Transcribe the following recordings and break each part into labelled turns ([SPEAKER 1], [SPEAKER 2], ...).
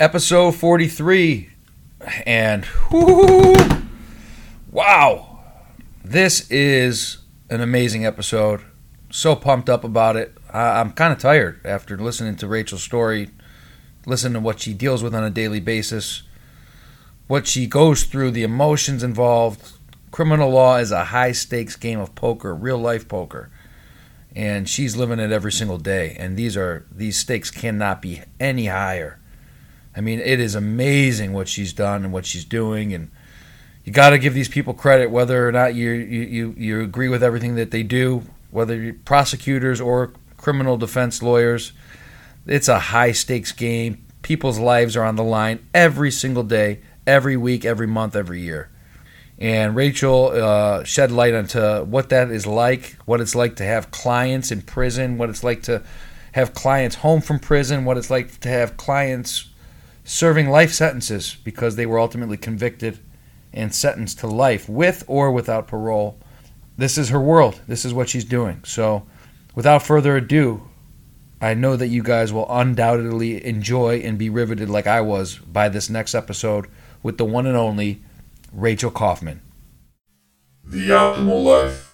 [SPEAKER 1] episode 43. And whoo, wow, this is an amazing episode. So pumped up about it. I, I'm kind of tired after listening to Rachel's story, listening to what she deals with on a daily basis, what she goes through, the emotions involved. Criminal law is a high stakes game of poker, real life poker and she's living it every single day and these are these stakes cannot be any higher i mean it is amazing what she's done and what she's doing and you got to give these people credit whether or not you, you you agree with everything that they do whether you're prosecutors or criminal defense lawyers. It's a high stakes game. People's lives are on the line every single day every week every month every year. And Rachel uh, shed light onto what that is like, what it's like to have clients in prison, what it's like to have clients home from prison, what it's like to have clients serving life sentences because they were ultimately convicted and sentenced to life with or without parole. This is her world. This is what she's doing. So, without further ado, I know that you guys will undoubtedly enjoy and be riveted like I was by this next episode with the one and only Rachel Kaufman.
[SPEAKER 2] The Optimal Life.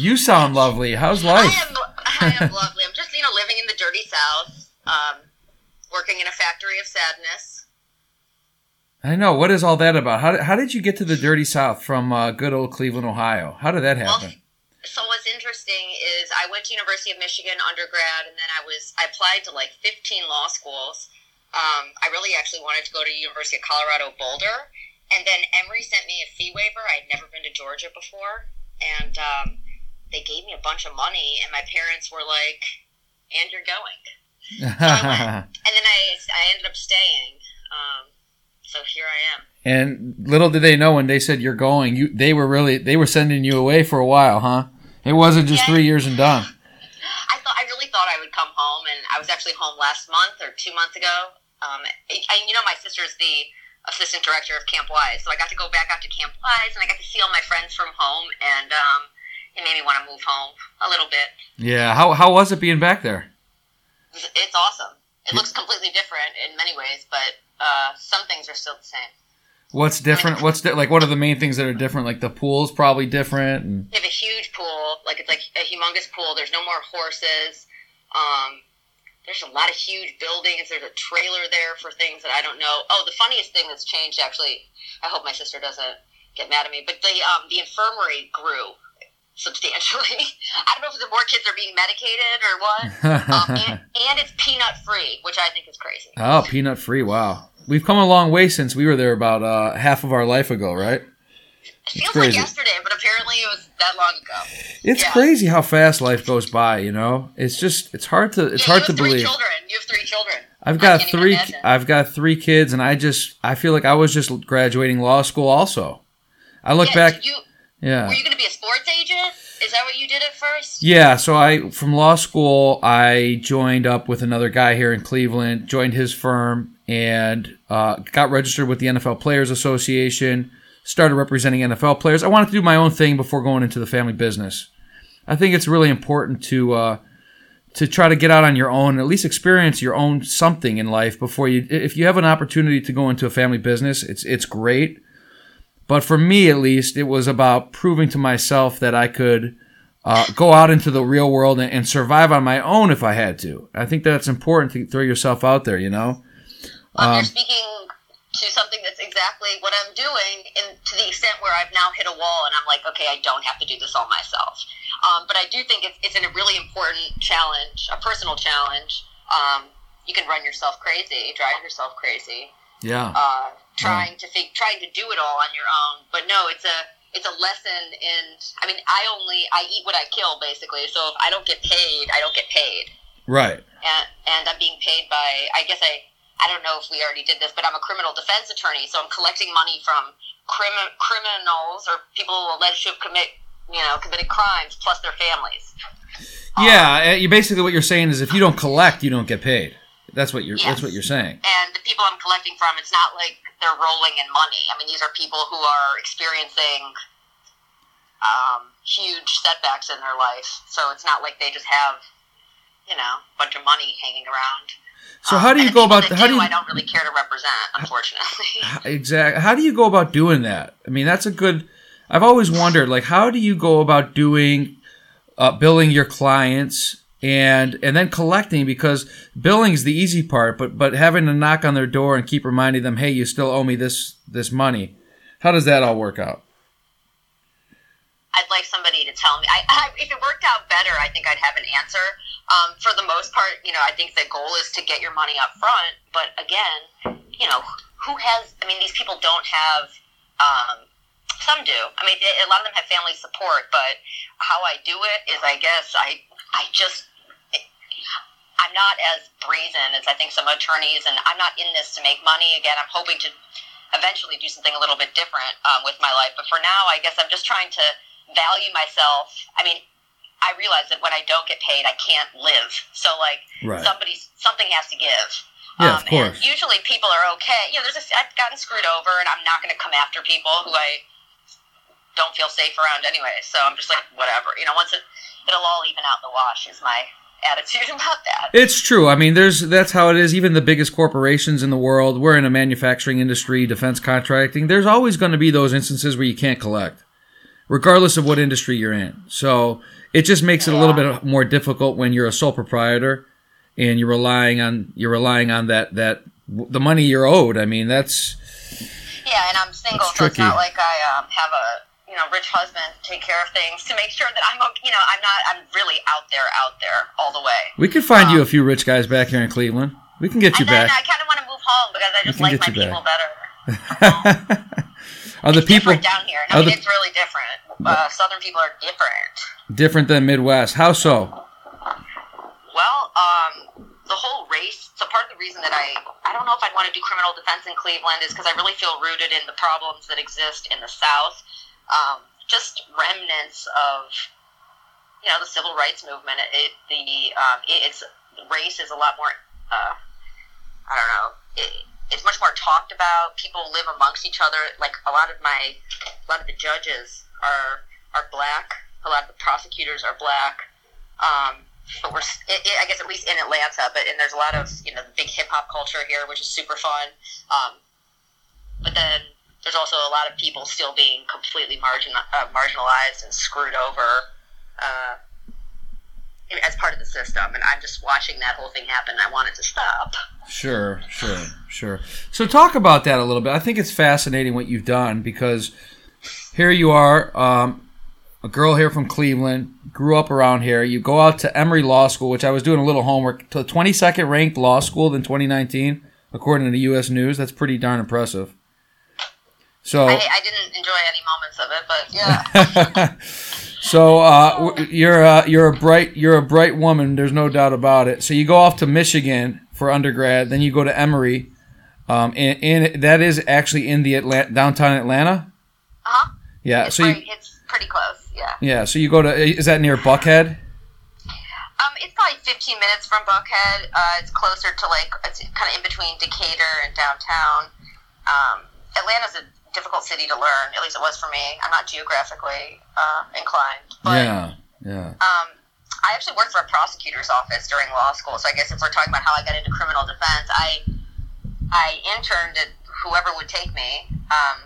[SPEAKER 1] You sound lovely. How's life?
[SPEAKER 3] I am, I am lovely. I'm just, you know, living in the dirty South, um, working in a factory of sadness.
[SPEAKER 1] I know. What is all that about? How, how did you get to the dirty South from uh, good old Cleveland, Ohio? How did that happen?
[SPEAKER 3] Well, so what's interesting is I went to University of Michigan undergrad, and then I was I applied to like 15 law schools. Um, I really actually wanted to go to University of Colorado Boulder, and then Emory sent me a fee waiver. I'd never been to Georgia before, and um, they gave me a bunch of money, and my parents were like, "And you're going." And then I I ended up staying. Um, so here I am.
[SPEAKER 1] And little did they know when they said you're going, you they were really they were sending you away for a while, huh? It wasn't just yeah. three years and done.
[SPEAKER 3] I thought I really thought I would come home, and I was actually home last month or two months ago. Um, I, you know, my sister's the assistant director of Camp Wise, so I got to go back out to Camp Wise, and I got to see all my friends from home, and um, it made me want to move home a little bit.
[SPEAKER 1] Yeah. How how was it being back there?
[SPEAKER 3] It's awesome. It looks completely different in many ways, but uh, some things are still the same.
[SPEAKER 1] What's different? What's di- like? What are the main things that are different? Like the pool's probably different. And...
[SPEAKER 3] They have a huge pool. Like it's like a humongous pool. There's no more horses. Um, there's a lot of huge buildings. There's a trailer there for things that I don't know. Oh, the funniest thing that's changed actually. I hope my sister doesn't get mad at me, but the um, the infirmary grew substantially. I don't know if the more kids are being medicated or what. um, and, and, it's peanut free, which I think is crazy.
[SPEAKER 1] Oh, peanut free! Wow, we've come a long way since we were there about uh, half of our life ago, right?
[SPEAKER 3] It feels like yesterday, but apparently it was that long ago.
[SPEAKER 1] It's yeah. crazy how fast life goes by. You know, it's just it's hard to it's
[SPEAKER 3] yeah,
[SPEAKER 1] hard to believe.
[SPEAKER 3] Children, you have three children.
[SPEAKER 1] I've got three. I've got three kids, and I just I feel like I was just graduating law school. Also, I look yeah, back.
[SPEAKER 3] You,
[SPEAKER 1] yeah.
[SPEAKER 3] Were you going to be a sports agent? Is that what you did at first?
[SPEAKER 1] Yeah. So I, from law school, I joined up with another guy here in Cleveland, joined his firm, and uh, got registered with the NFL Players Association. Started representing NFL players. I wanted to do my own thing before going into the family business. I think it's really important to uh, to try to get out on your own, at least experience your own something in life before you. If you have an opportunity to go into a family business, it's it's great but for me, at least, it was about proving to myself that I could uh, go out into the real world and, and, survive on my own if I had to. I think that's important to throw yourself out there, you know?
[SPEAKER 3] Um, you're speaking to something that's exactly what I'm doing, and to the extent where I've now hit a wall and I'm like, okay, I don't have to do this all myself. Um, but I do think it's, it's a really important challenge, a personal challenge. Um, you can run yourself crazy, drive yourself crazy.
[SPEAKER 1] Yeah.
[SPEAKER 3] Uh, trying to think, trying to do it all on your own. But no, it's a it's a lesson in. I mean, I only I eat what I kill, basically. So if I don't get paid, I don't get paid.
[SPEAKER 1] Right.
[SPEAKER 3] And and I'm being paid by. I guess I I don't know if we already did this, but I'm a criminal defense attorney, so I'm collecting money from crim- criminals or people who are alleged to have commit, you know, committed crimes, plus their families.
[SPEAKER 1] Yeah, uh, you basically what you're saying is if you don't collect, you don't get paid. That's what you're. That's what you're saying.
[SPEAKER 3] And the people I'm collecting from, it's not like they're rolling in money. I mean, these are people who are experiencing um, huge setbacks in their life, so it's not like they just have, you know, a bunch of money hanging around.
[SPEAKER 1] So
[SPEAKER 3] Um,
[SPEAKER 1] how do you
[SPEAKER 3] the
[SPEAKER 1] go about?
[SPEAKER 3] that
[SPEAKER 1] How do you
[SPEAKER 3] I don't really care to represent, unfortunately.
[SPEAKER 1] exactly? How do you go about doing that? I mean, that's a good. I've always wondered, like, how do you go about doing, uh, billing your clients and and then collecting because billing is the easy part, but but having to knock on their door and keep reminding them, hey, you still owe me this this money. How does that all work out?
[SPEAKER 3] I'd like somebody to tell me. I, I, if it worked out better, I think I'd have an answer. Um, for the most part, you know, I think the goal is to get your money up front. But again, you know, who has? I mean, these people don't have. Um, some do. I mean, a lot of them have family support. But how I do it is, I guess, I I just. I'm not as brazen as I think some attorneys, and I'm not in this to make money. Again, I'm hoping to eventually do something a little bit different um, with my life. But for now, I guess I'm just trying to value myself. I mean, I realize that when I don't get paid, I can't live. So like
[SPEAKER 1] Right.
[SPEAKER 3] somebody's something has to give.
[SPEAKER 1] Yeah, of course.
[SPEAKER 3] And usually people are okay. You know, there's a, I've gotten screwed over, and I'm not going to come after people who I don't feel safe around anyway. So I'm just like, whatever. You know, once it it'll all even out in the wash is my attitude about that.
[SPEAKER 1] It's true. I mean, there's that's how it is. Even the biggest corporations in the world, we're in a manufacturing industry, defense contracting. There's always going to be those instances where you can't collect, regardless of what industry you're in. So it just makes it a little bit more difficult when you're a sole proprietor and you're relying on you're relying on that that the money you're owed. I mean, that's
[SPEAKER 3] Yeah, and I'm single, so it's not like I um, have a you know rich husband to take care of things to make sure that I'm. You know, I'm not. I'm really out there, out there all the way.
[SPEAKER 1] we could find you a few rich guys back here in Cleveland. We can get you back.
[SPEAKER 3] I kind of want to move home because I just
[SPEAKER 1] can
[SPEAKER 3] like my people
[SPEAKER 1] are
[SPEAKER 3] better.
[SPEAKER 1] Are the people
[SPEAKER 3] different down here. I mean,
[SPEAKER 1] the-
[SPEAKER 3] it's really different. Uh, Southern people are different.
[SPEAKER 1] different than Midwest? How so?
[SPEAKER 3] Well, um, the whole race. So part of the reason that I I don't know if I'd want to do criminal defense in Cleveland is because I really feel rooted in the problems that exist in the South. Um, just remnants of you know the civil rights movement. It the um, it, it's race is a lot more. Uh, I don't know. It, it's much more talked about. People live amongst each other. Like a lot of my, a lot of the judges are are black. A lot of the prosecutors are black. Um, but we're, it, it, I guess at least in Atlanta. But and there's a lot of you know the big hip hop culture here, which is super fun. Um, but then there's also a lot of people still being completely margin, uh, marginalized and screwed over. Uh, as part of the system, and I'm just watching that whole thing happen. I want it to stop.
[SPEAKER 1] Sure, sure, sure. So talk about that a little bit. I think it's fascinating what you've done because here you are, um, a girl here from Cleveland, grew up around here. You go out to Emory Law School, which I was doing a little homework, to the 22nd ranked law school in 2019, according to the U.S. News. That's pretty darn impressive. So.
[SPEAKER 3] I, I didn't enjoy any moments of it, but yeah.
[SPEAKER 1] So uh, you're uh, you're a bright you're a bright woman. There's no doubt about it. So you go off to Michigan for undergrad, then you go to Emory, um, and, and that is actually in the Atla- downtown Atlanta.
[SPEAKER 3] Uh-huh.
[SPEAKER 1] Yeah.
[SPEAKER 3] It's,
[SPEAKER 1] So you,
[SPEAKER 3] it's pretty close, yeah.
[SPEAKER 1] yeah. So you go to is that near Buckhead?
[SPEAKER 3] Um, it's probably 15 minutes from Buckhead. Uh, it's closer to like it's kind of in between Decatur and downtown. Um, Atlanta's a difficult city to learn. At least it was for me. I'm not geographically uh, inclined, but
[SPEAKER 1] yeah. Yeah.
[SPEAKER 3] um, I actually worked for a prosecutor's office during law school. So I guess if we're talking about how I got into criminal defense, I I interned at whoever would take me, um,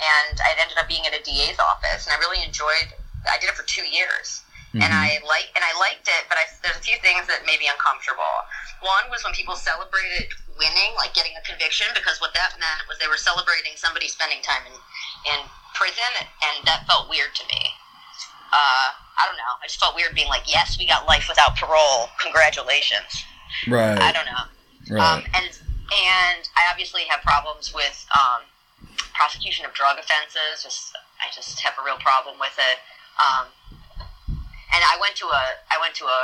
[SPEAKER 3] and I ended up being at a DA's office, and I really enjoyed. I did it for two years, and I like and I liked it, but I, there's a few things that made me uncomfortable. One was when people celebrated winning, like getting a conviction, because what that meant was they were celebrating somebody spending time in in prison, and that felt weird to me uh, I don't know. I just felt weird being like, yes, we got life without parole. Congratulations.
[SPEAKER 1] Right.
[SPEAKER 3] I don't know.
[SPEAKER 1] Right.
[SPEAKER 3] Um, and and I obviously have problems with um, prosecution of drug offenses. Just I just have a real problem with it. Um, and I went to a I went to a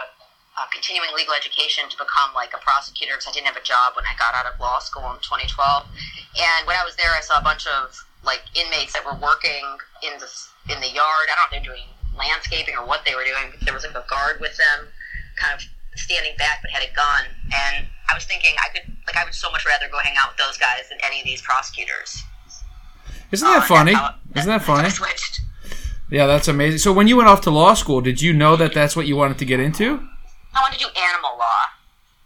[SPEAKER 3] uh, continuing legal education to become like a prosecutor because I didn't have a job when I got out of law school in 2012. And when I was there, I saw a bunch of like inmates that were working in the in the yard. I don't know if they're doing landscaping or what they were doing. But there was like a guard with them, kind of standing back but had a gun. And I was thinking I could like I would so much rather go hang out with those guys than any of these prosecutors.
[SPEAKER 1] Isn't that
[SPEAKER 3] Uh,
[SPEAKER 1] funny?
[SPEAKER 3] that's how-
[SPEAKER 1] Isn't that funny?
[SPEAKER 3] switched.
[SPEAKER 1] Yeah, that's amazing. So when you went off to law school, did you know that that's what you wanted to get into?
[SPEAKER 3] I wanted to do animal law.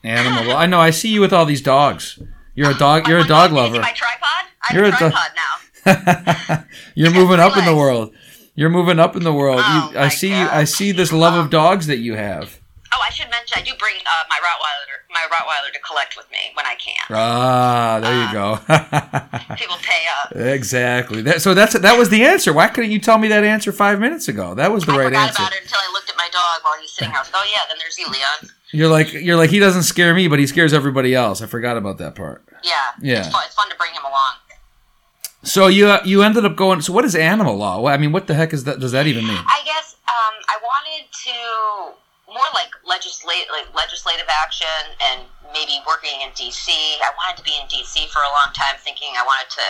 [SPEAKER 1] Animal law. I know. I see you with all these dogs. You're a dog. You're a dog
[SPEAKER 3] dog, you see
[SPEAKER 1] lover.
[SPEAKER 3] My tripod. I
[SPEAKER 1] You're a
[SPEAKER 3] a
[SPEAKER 1] do-
[SPEAKER 3] tripod now.
[SPEAKER 1] You're moving up in the world. You're moving up in the world.
[SPEAKER 3] Oh,
[SPEAKER 1] you, I see. you I see this love of dogs that you have.
[SPEAKER 3] Oh, I should mention I do bring uh, my Rottweiler, my Rottweiler to collect with me when I can.
[SPEAKER 1] Ah, there you go.
[SPEAKER 3] People pay up.
[SPEAKER 1] exactly. That, so that's that was the answer. Why couldn't you tell me that answer five minutes ago? That was the right answer.
[SPEAKER 3] I
[SPEAKER 1] right
[SPEAKER 3] forgot
[SPEAKER 1] answer.
[SPEAKER 3] about it until I looked at my dog while he was sitting here. I was like, oh yeah, then there's you, Leon.
[SPEAKER 1] You're like you're like he doesn't scare me, but he scares everybody else. I forgot about that part.
[SPEAKER 3] Yeah.
[SPEAKER 1] Yeah.
[SPEAKER 3] It's fun, it's fun to bring him along.
[SPEAKER 1] So you uh, you ended up going. So what is animal law? I mean, what the heck is that? Does that even mean?
[SPEAKER 3] I guess um, I wanted to more like legislate like legislative action and maybe working in DC. I wanted to be in DC for a long time, thinking I wanted to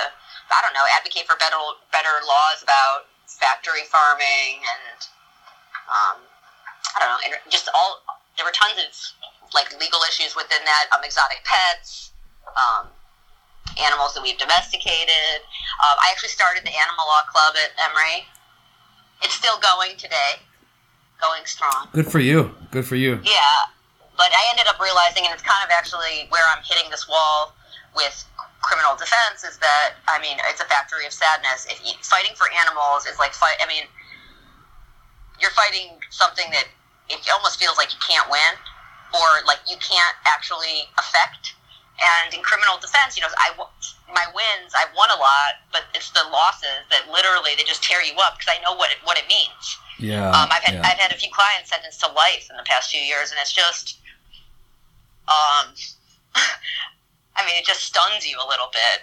[SPEAKER 3] I don't know advocate for better better laws about factory farming and um, I don't know just all there were tons of like legal issues within that um, exotic pets. Um, animals that we've domesticated. Um, I actually started the Animal Law Club at Emory. It's still going today, going strong.
[SPEAKER 1] Good for you. Good for you.
[SPEAKER 3] Yeah, but I ended up realizing, and it's kind of actually where I'm hitting this wall with criminal defense, is that I mean it's a factory of sadness. If fighting for animals is like fight, I mean, you're fighting something that it almost feels like you can't win, or like you can't actually affect. And in criminal defense, you know, I my wins, I've won a lot, but it's the losses that literally they just tear you up because I know what it, what it means.
[SPEAKER 1] Yeah.
[SPEAKER 3] Um, I've had
[SPEAKER 1] yeah.
[SPEAKER 3] I've had a few clients sentenced to life in the past few years, and it's just, um, I mean, it just stuns you a little bit.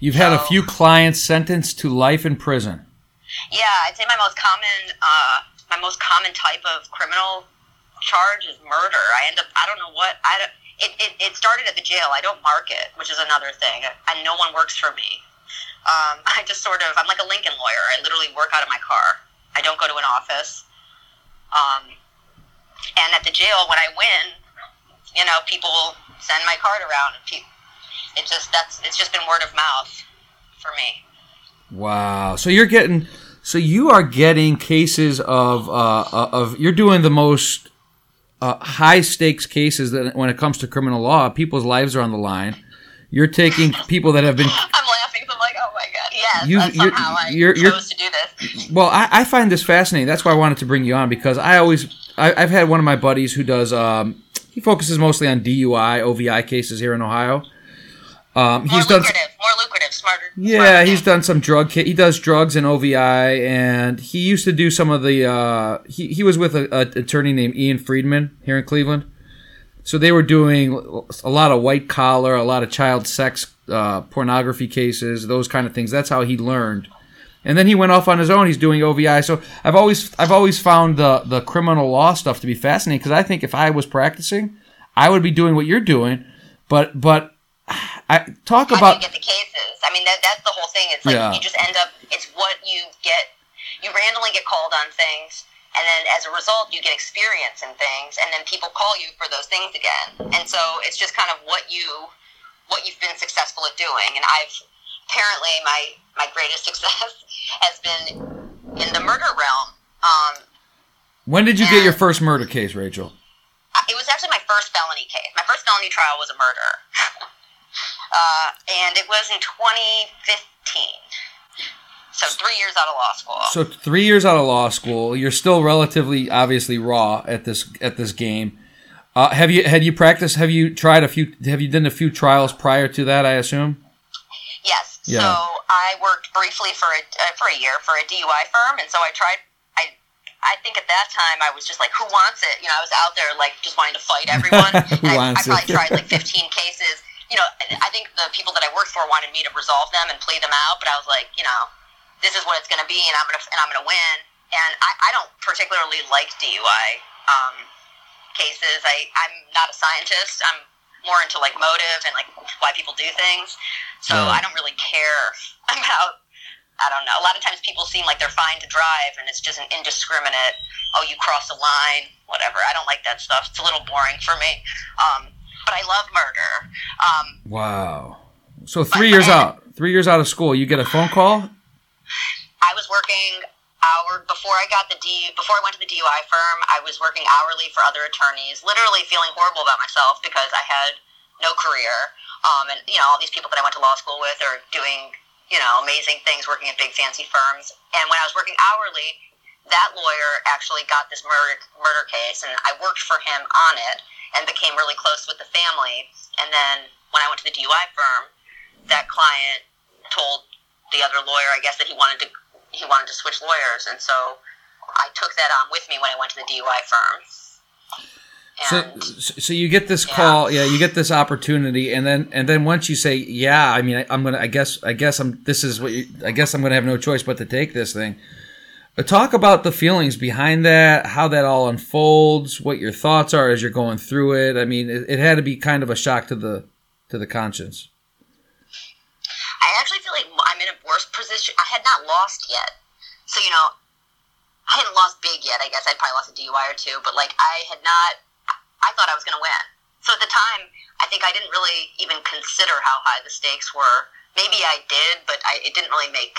[SPEAKER 1] You've had a few clients sentenced to life in prison.
[SPEAKER 3] Yeah, I'd say my most common, uh, my most common type of criminal charge is murder. I end up, I don't know what I. Don't, it, it, it started at the jail. I don't mark it, which is another thing, and no one works for me. Um, I just sort of, I'm like a Lincoln lawyer. I literally work out of my car. I don't go to an office. Um, and at the jail, when I win, you know, people send my card around, it just that's it's just been word of mouth for me.
[SPEAKER 1] Wow. So you're getting. So you are getting cases of uh, of you're doing the most uh, high stakes cases that when it comes to criminal law, people's lives are on the line. You're taking people that have been
[SPEAKER 3] I'm laughing. I'm like, oh my god, yes,
[SPEAKER 1] You-
[SPEAKER 3] that's
[SPEAKER 1] you're-
[SPEAKER 3] somehow I
[SPEAKER 1] you're- you're-
[SPEAKER 3] chose to do this.
[SPEAKER 1] Well, I, I find this fascinating. That's why I wanted to bring you on because I always I, I've had one of my buddies who does um, he focuses mostly on DUI OVI cases here in Ohio. Um,
[SPEAKER 3] More
[SPEAKER 1] he's done
[SPEAKER 3] lucrative, more lucrative, smarter.
[SPEAKER 1] yeah
[SPEAKER 3] smarter
[SPEAKER 1] he's done some drug he does drugs and OVI and he used to do some of the uh, he he was with a, a attorney named Ian Friedman here in Cleveland. So they were doing a lot of white collar, a lot of child sex uh, pornography cases, those kind of things. That's how he learned. And then he went off on his own. He's doing OVI. So I've always I've always found the the criminal law stuff to be fascinating because I think if I was practicing, I would be doing what you're doing. But but I talk
[SPEAKER 3] How do
[SPEAKER 1] about
[SPEAKER 3] you get the cases? I mean, that, that's the whole thing. It's like
[SPEAKER 1] Yeah.
[SPEAKER 3] you just end up. It's what you get. You randomly get called on things, and then as a result, you get experience in things, and then people call you for those things again. And so it's just kind of what you what you've been successful at doing. And I've apparently my my greatest success has been in the murder realm. Um,
[SPEAKER 1] when did you get your first murder case, Rachel?
[SPEAKER 3] It was actually my first felony case. My first felony trial was a murder, uh, and it was in 2015. So three years out of law school.
[SPEAKER 1] So three years out of law school, you're still relatively obviously raw at this at this game. Uh, have you had you practiced? Have you tried a few? Have you done a few trials prior to that? I assume.
[SPEAKER 3] yes.
[SPEAKER 1] Yeah.
[SPEAKER 3] So I worked briefly for a uh, for a year for a DUI firm, and so I tried. I I think at that time I was just like, who wants it? You know, I was out there like just wanting to fight everyone.
[SPEAKER 1] Who
[SPEAKER 3] I, I
[SPEAKER 1] wants it?
[SPEAKER 3] probably tried like 15 cases. You know, I think the people that I worked for wanted me to resolve them and play them out, but I was like, you know, this is what it's going to be, and I'm gonna and I'm gonna win. And I, I don't particularly like DUI um, cases. I I'm not a scientist. I'm more into like motive and like why people do things. So
[SPEAKER 1] Right.
[SPEAKER 3] I don't really care about. I don't know. A lot of times people seem like they're fine to drive, and it's just an indiscriminate. Oh, you cross a line, whatever. I don't like that stuff. It's a little boring for me. Um, but I love murder. Um,
[SPEAKER 1] Wow. So three years out, three years out of school, you get a phone call.
[SPEAKER 3] I was working hour before I got the D before I went to the DUI firm. I was working hourly for other attorneys, literally feeling horrible about myself because I had no career. Um, and you know, all these people that I went to law school with are doing you know amazing things, working at big fancy firms. And when I was working hourly, that lawyer actually got this murder murder case, and I worked for him on it and became really close with the family. And then when I went to the DUI firm, that client told the other lawyer, I guess, that he wanted to he wanted to switch lawyers, and so I took that on with me when I went to the DUI firm.
[SPEAKER 1] So,
[SPEAKER 3] And
[SPEAKER 1] so you get this call, yeah, you get this opportunity, and then and then once you say, yeah, I mean, I, I'm gonna, I guess, I guess I'm, this is what, you, I guess I'm gonna have no choice but to take this thing. But talk about the feelings behind that, how that all unfolds, what your thoughts are as you're going through it. I mean, it, it had to be kind of a shock to the to the conscience.
[SPEAKER 3] I actually feel like I'm in a worse position. I had not lost yet, so you know, I hadn't lost big yet. I guess I'd probably lost a DUI or two, but like I had not. I thought I was going to win. So at the time, I think I didn't really even consider how high the stakes were. Maybe I did, but I, it didn't really make.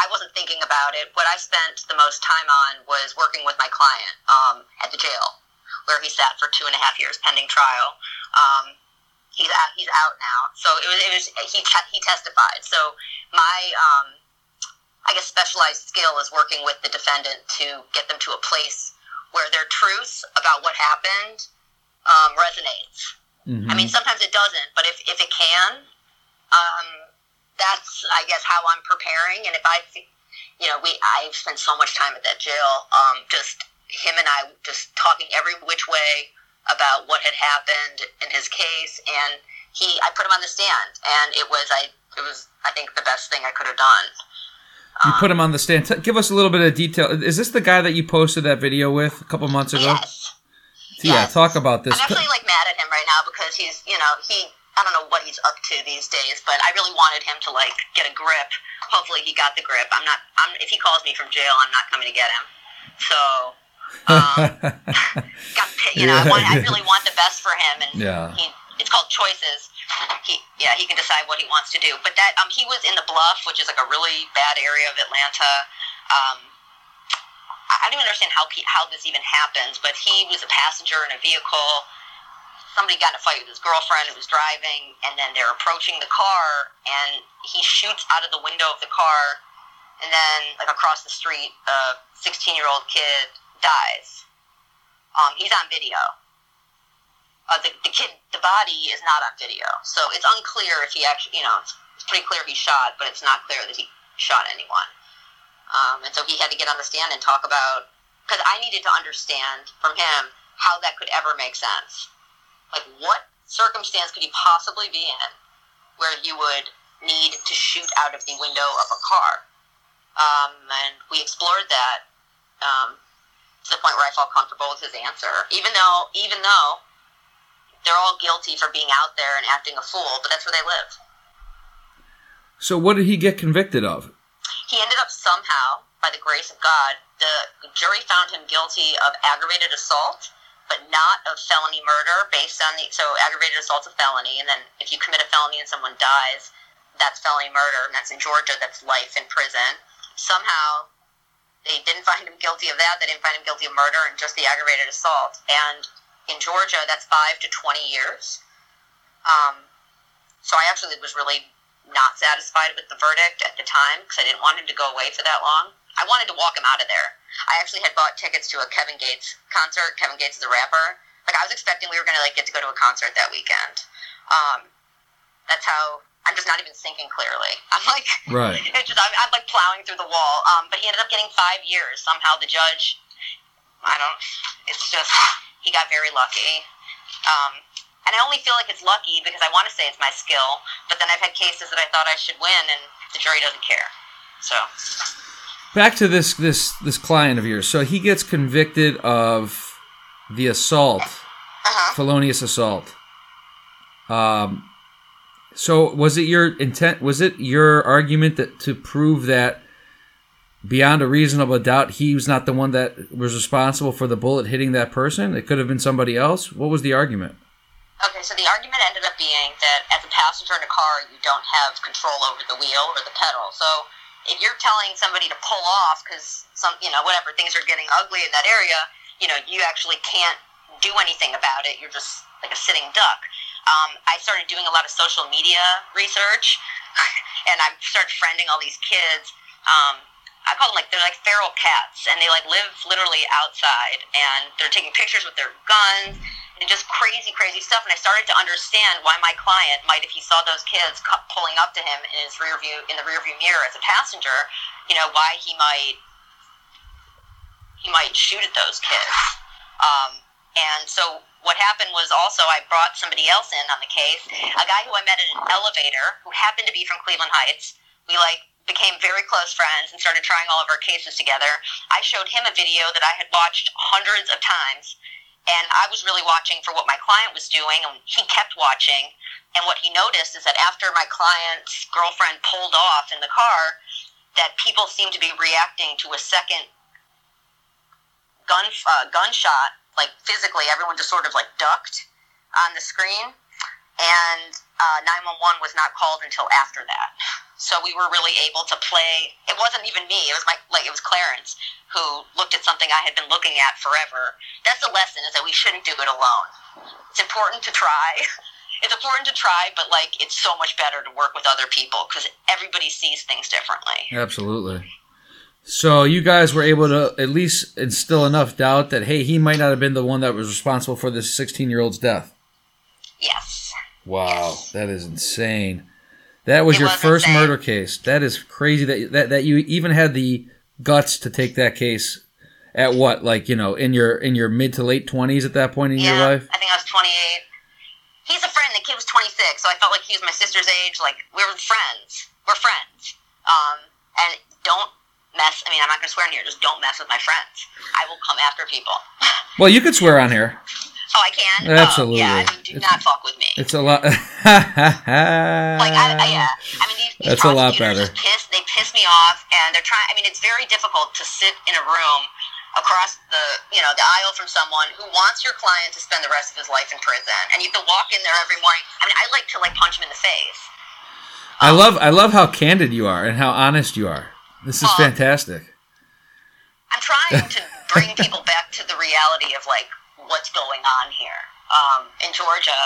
[SPEAKER 3] I, wasn't thinking about it. What I spent the most time on was working with my client um, at the jail, where he sat for two and a half years pending trial. Um, he's out, he's out now. So it was, it was he te- he testified. So my um, I guess specialized skill is working with the defendant to get them to a place where their truths about what happened um, resonates. I mean, sometimes it doesn't, but if, if it can, um, that's I guess how I'm preparing. And if I, you know, we I've spent so much time at that jail. Um, just him and I just talking every which way about what had happened in his case, and he I put him on the stand, and it was I it was I think the best thing I could have done.
[SPEAKER 1] You put him on the stand. Give us a little bit of detail. Is this the guy that you posted that video with a couple months ago?
[SPEAKER 3] Yes.
[SPEAKER 1] Yeah,
[SPEAKER 3] Yes.
[SPEAKER 1] talk about this.
[SPEAKER 3] I'm actually like mad at him right now because he's, you know, he. I don't know what he's up to these days, but I really wanted him to like get a grip. Hopefully, he got the grip. I'm not. I'm. If he calls me from jail, I'm not coming to get him. So, um, got you know, I, want, I really want the best for him, and
[SPEAKER 1] Yeah.
[SPEAKER 3] he. It's called choices. He, yeah, he can decide what he wants to do. But that, um, he was in the Bluff, which is like a really bad area of Atlanta. Um, I I don't even understand how how this even happens, but he was a passenger in a vehicle. Somebody got in a fight with his girlfriend who was driving, and then they're approaching the car, and he shoots out of the window of the car, and then like across the street, a 16 year old kid dies. Um, he's on video. Uh, the, the kid, the body is not on video, so it's unclear if he actually, you know, it's, it's pretty clear he shot, but it's not clear that he shot anyone. Um, and so he had to get on the stand and talk about because I needed to understand from him how that could ever make sense. Like, what circumstance could he possibly be in where you would need to shoot out of the window of a car? Um, and we explored that um, to the point where I felt comfortable with his answer, even though even though they're all guilty for being out there and acting a fool, but that's where they live.
[SPEAKER 1] so, what did he get convicted of?
[SPEAKER 3] he ended up somehow, by the grace of God, the jury found him guilty of aggravated assault, but not of felony murder based on the. So, aggravated assault's a felony, and then if you commit a felony and someone dies, that's felony murder, and that's in Georgia, that's life in prison. Somehow, they didn't find him guilty of that. They didn't find him guilty of murder and just the aggravated assault. And in Georgia, that's five to 20 years. Um, so I actually was really not satisfied with the verdict at the time because I didn't want him to go away for that long. I wanted to walk him out of there. I actually had bought tickets to a Kevin Gates concert. Kevin Gates is a rapper. Like I was expecting we were gonna like get to go to a concert that weekend. Um, that's how I'm just not even thinking clearly. I'm like,
[SPEAKER 1] Right.
[SPEAKER 3] it's just I'm, I'm like plowing through the wall. Um, but he ended up getting five years. Somehow the judge, I don't. It's just he got very lucky. Um, and I only feel like it's lucky because I want to say it's my skill, but then I've had cases that I thought I should win, and the jury doesn't care. So
[SPEAKER 1] Back to this this this client of yours. So he gets convicted of the assault,
[SPEAKER 3] Uh-huh.
[SPEAKER 1] felonious assault. Um, so was it your intent? Was it your argument that to prove that beyond a reasonable doubt he was not the one that was responsible for the bullet hitting that person? It could have been somebody else. What was the argument?
[SPEAKER 3] Okay, so the argument ended up being that as a passenger in a car, you don't have control over the wheel or the pedal. So if you're telling somebody to pull off because some, you know, whatever things are getting ugly in that area, you know, you actually can't do anything about it. You're just like a sitting duck. Um, I started doing a lot of social media research, and I started friending all these kids. Um, I call them like they're like feral cats, and they like live literally outside, and they're taking pictures with their guns and just crazy, crazy stuff. And I started to understand why my client might, if he saw those kids cu- pulling up to him in his rear view in the rear view mirror as a passenger, you know, why he might he might shoot at those kids. Um, and so what happened was also I brought somebody else in on the case, a guy who I met in an elevator who happened to be from Cleveland Heights. We like became very close friends and started trying all of our cases together. I showed him a video that I had watched hundreds of times and I was really watching for what my client was doing, and he kept watching. And what he noticed is that after my client's girlfriend pulled off in the car, that people seemed to be reacting to a second gun uh, gunshot. Like physically, everyone just sort of like ducked on the screen, and uh, 911 was not called until after that. So we were really able to play. It wasn't even me. It was my like it was Clarence who looked at something I had been looking at forever. That's the lesson: is that we shouldn't do it alone. It's important to try. It's important to try, but like it's so much better to work with other people because everybody sees things differently.
[SPEAKER 1] Absolutely. So you guys were able to at least instill enough doubt that hey, he might not have been the one that was responsible for this 16-year-old's death.
[SPEAKER 3] Yes.
[SPEAKER 1] Wow, that is insane. That was
[SPEAKER 3] It
[SPEAKER 1] your first
[SPEAKER 3] insane.
[SPEAKER 1] murder case. That is crazy that, that that you even had the guts to take that case at what like you know in your in your mid to late 20s at that point in
[SPEAKER 3] yeah.
[SPEAKER 1] your life.
[SPEAKER 3] I think I was 28. He's a friend. The kid was 26, so I felt like he was my sister's age. Like we were friends. We're friends. Um, and don't mess. I mean, I'm not gonna swear in here. Just don't mess with my friends. I will come after people.
[SPEAKER 1] Well, you could swear on here.
[SPEAKER 3] Oh, I can.
[SPEAKER 1] Absolutely.
[SPEAKER 3] Oh, yeah. I mean, do not fuck with me.
[SPEAKER 1] It's a lot.
[SPEAKER 3] Like I, I yeah, I mean these, these
[SPEAKER 1] That's a lot better.
[SPEAKER 3] Just piss, they piss me off, and they're trying. I mean, it's very difficult to sit in a room across the you know the aisle from someone who wants your client to spend the rest of his life in prison, and you have to walk in there every morning. I mean, I like to like punch him in the face.
[SPEAKER 1] I love I love how candid you are and how honest you are. This is
[SPEAKER 3] Uh,
[SPEAKER 1] fantastic.
[SPEAKER 3] I'm trying to bring people back to the reality of like what's going on here um, in Georgia,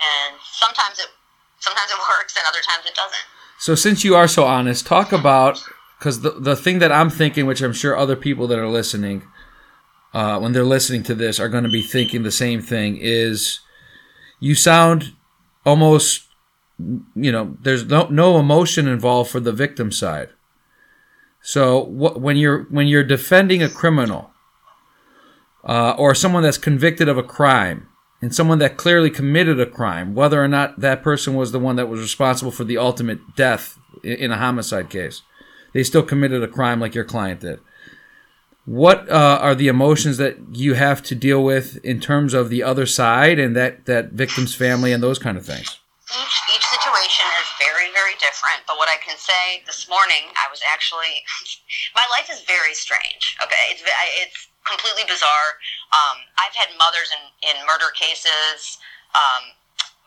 [SPEAKER 3] and sometimes it sometimes it works, and other times it doesn't.
[SPEAKER 1] So since you are so honest, talk about because the the thing that I'm thinking, which I'm sure other people that are listening, uh, when they're listening to this, are going to be thinking the same thing. Is you sound almost, you know, there's no no emotion involved for the victim side. So when you're when you're defending a criminal uh, or someone that's convicted of a crime and someone that clearly committed a crime, whether or not that person was the one that was responsible for the ultimate death in a homicide case, they still committed a crime like your client did. What uh, are the emotions that you have to deal with in terms of the other side and that, that victim's family and those kind of things?
[SPEAKER 3] each each situation is very very different but what i can say this morning i was actually my life is very strange okay it's it's completely bizarre. Um, i've had mothers in in murder cases um,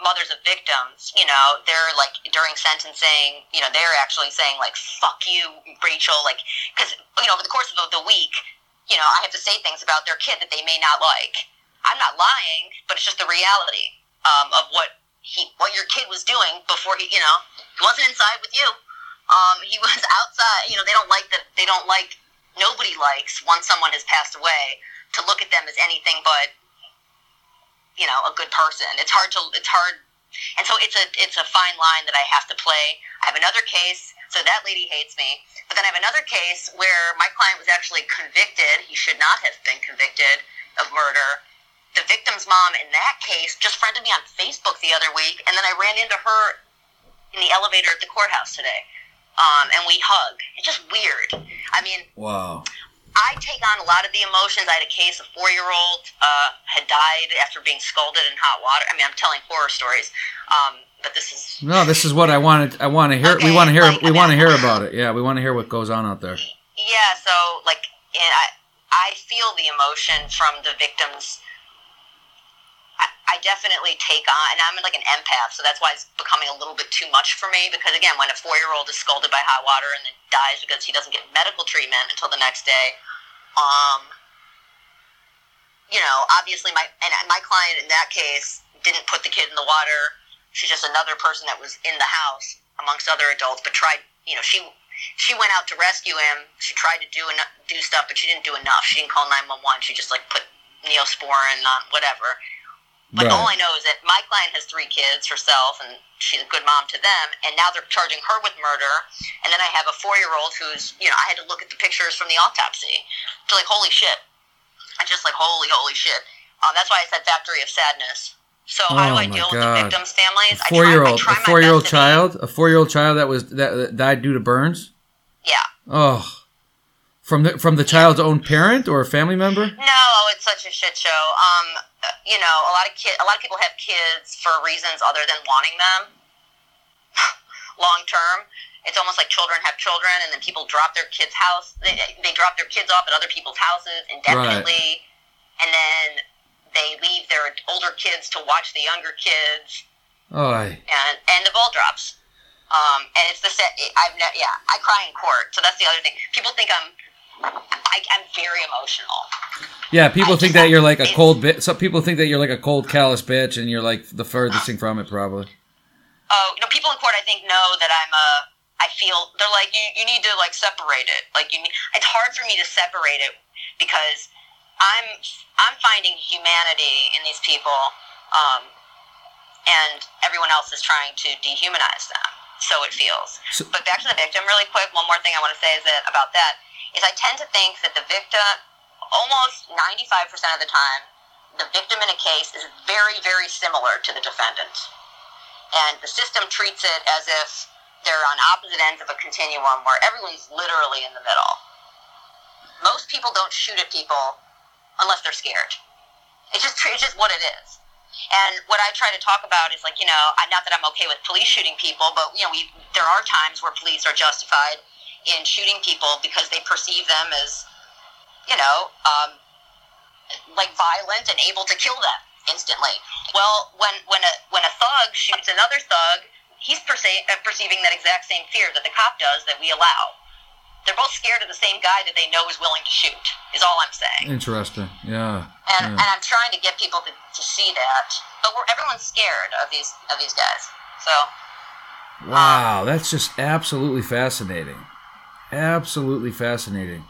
[SPEAKER 3] mothers of victims you know they're like during sentencing you know they're actually saying like fuck you rachel like because you know over the course of the week you know i have to say things about their kid that they may not like. I'm not lying but it's just the reality um, of what he what your kid was doing before he you know he wasn't inside with you. Um he was outside you know they don't like that they don't like nobody likes once someone has passed away to look at them as anything but you know a good person it's hard to it's hard and so it's a it's a fine line that I have to play. I have another case, so that lady hates me. But then I have another case where my client was actually convicted. He should not have been convicted of murder. The victim's mom in that case just friended me on Facebook the other week, and then I ran into her in the elevator at the courthouse today, um, and we hug. It's just weird. I mean,
[SPEAKER 1] Wow.
[SPEAKER 3] I take on a lot of the emotions. I had a case, a four year old uh, had died after being scalded in hot water. I mean, I'm telling horror stories, um, but this is
[SPEAKER 1] No, this is what I wanted. I want to hear. we want to hear.
[SPEAKER 3] like,
[SPEAKER 1] we
[SPEAKER 3] I
[SPEAKER 1] want to hear about it. Yeah, we want to hear what goes on out there.
[SPEAKER 3] yeah. So like, and I I feel the emotion from the victims. I, definitely take on, and I'm like an empath, so that's why it's becoming a little bit too much for me. Because again, when a four year old is scalded by hot water and then dies because he doesn't get medical treatment until the next day, um, you know, obviously my and my client in that case didn't put the kid in the water. She's just another person that was in the house amongst other adults, but tried. You know, she she went out to rescue him. She tried to do en- do stuff, but she didn't do enough. She didn't call nine one one. She just like put neosporin on whatever. But all I know is that my client has three kids herself, and she's a good mom to them. And now they're charging her with murder. And then I have a four-year-old who's, you know, I had to look at the pictures from the autopsy. To like, holy shit! I just like, holy, holy shit. Um, that's why I said factory of sadness. So how
[SPEAKER 1] Oh,
[SPEAKER 3] do I
[SPEAKER 1] my
[SPEAKER 3] deal with the victims' families?
[SPEAKER 1] A four-year-old,
[SPEAKER 3] I
[SPEAKER 1] a
[SPEAKER 3] I
[SPEAKER 1] four-year-old
[SPEAKER 3] best to be-
[SPEAKER 1] child, a four-year-old child that was that, that died due to burns.
[SPEAKER 3] Yeah.
[SPEAKER 1] Oh, from the from the child's own parent or a family member.
[SPEAKER 3] No, it's such a shit show. Um, you know, a lot of kid, a lot of people have kids for reasons other than wanting them. Long term, it's almost like children have children, and then people drop their kids' house. They, they drop their kids off at other people's houses indefinitely, and then they leave their older kids to watch the younger kids,
[SPEAKER 1] I-
[SPEAKER 3] and and the ball drops. Um, and it's the set. I've ne- yeah, I cry in court, so that's the other thing. People think I'm. I, I'm very emotional.
[SPEAKER 1] yeah. People
[SPEAKER 3] I
[SPEAKER 1] think that you're like a cold bit. Some people think that you're like a cold, callous bitch, and you're like the furthest thing from it, probably.
[SPEAKER 3] Oh, no, people in court, I think, know that I'm a. I feel they're like you. You need to like separate it. Like you, need, it's hard for me to separate it because I'm I'm finding humanity in these people, um, and everyone else is trying to dehumanize them. So it feels.
[SPEAKER 1] So-
[SPEAKER 3] but back to the victim, really quick. One more thing I want to say is that about that is I tend to think that the victim, almost ninety five percent of the time, the victim in a case is very very similar to the defendant and the system treats it as if they're on opposite ends of a continuum where everyone's literally in the middle. Most people don't shoot at people unless they're scared. It's just it's just what it is. And what I try to talk about is like you know, not that I'm okay with police shooting people, but you know, we there are times where police are justified in shooting people because they perceive them as you know um, like violent and able to kill them instantly. Well, when when a when a thug shoots another thug, he's perce- uh, perceiving that exact same fear that the cop does that we allow. They're both scared of the same guy that they know is willing to shoot. Is all I'm saying.
[SPEAKER 1] Interesting. Yeah.
[SPEAKER 3] And
[SPEAKER 1] yeah.
[SPEAKER 3] and I'm trying to get people to, to see that, but we're everyone's scared of these of these guys. So
[SPEAKER 1] Wow, that's just absolutely fascinating. Absolutely fascinating.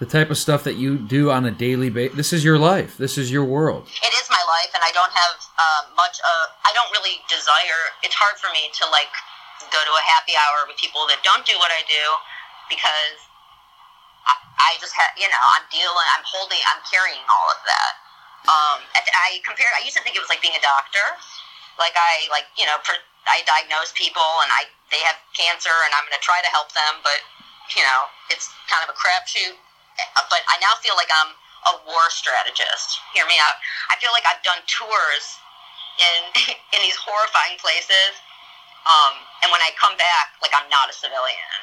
[SPEAKER 1] The type of stuff that you do on a daily basis. This is your life. This is your world.
[SPEAKER 3] it is my life, and I don't have uh, much. Uh, I don't really desire. It's hard for me to like go to a happy hour with people that don't do what I do because I, I just have. You know, I'm dealing. I'm holding. I'm carrying all of that. Um, I, I compare. I used to think it was like being a doctor. Like I like you know. Per, I diagnose people, and I they have cancer, and I'm going to try to help them, but you know, it's kind of a crapshoot. But I now feel like I'm a war strategist. Hear me out. I feel like I've done tours in in these horrifying places, um, and when I come back, like I'm not a civilian.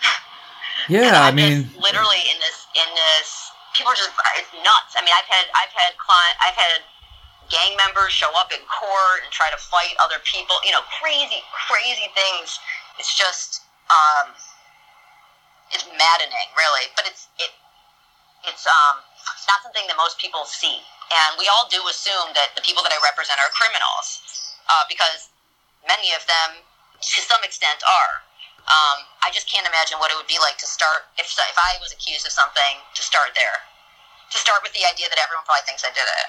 [SPEAKER 1] Yeah, I mean,
[SPEAKER 3] literally in this in this. People are just it's nuts. I mean, I've had I've had client I've had gang members show up in court and try to fight other people. You know, crazy crazy things. It's just um, it's maddening, really. But it's it it's um it's not something that most people see, and we all do assume that the people that I represent are criminals, uh, because many of them, to some extent, are. Um, I just can't imagine what it would be like to start if if I was accused of something to start there, to start with the idea that everyone probably thinks I did it,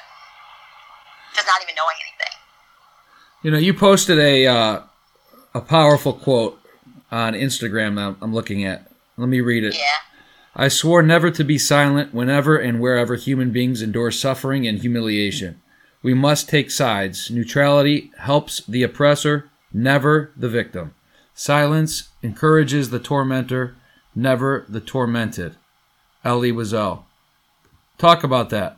[SPEAKER 3] just not even knowing anything.
[SPEAKER 1] you know, you posted a uh, a powerful quote on Instagram. I'm looking at. Let me read it.
[SPEAKER 3] Yeah.
[SPEAKER 1] I swore never to be silent whenever and wherever human beings endure suffering and humiliation. We must take sides. Neutrality helps the oppressor, never the victim. Silence encourages the tormentor, never the tormented. Elie Wiesel. Talk about that.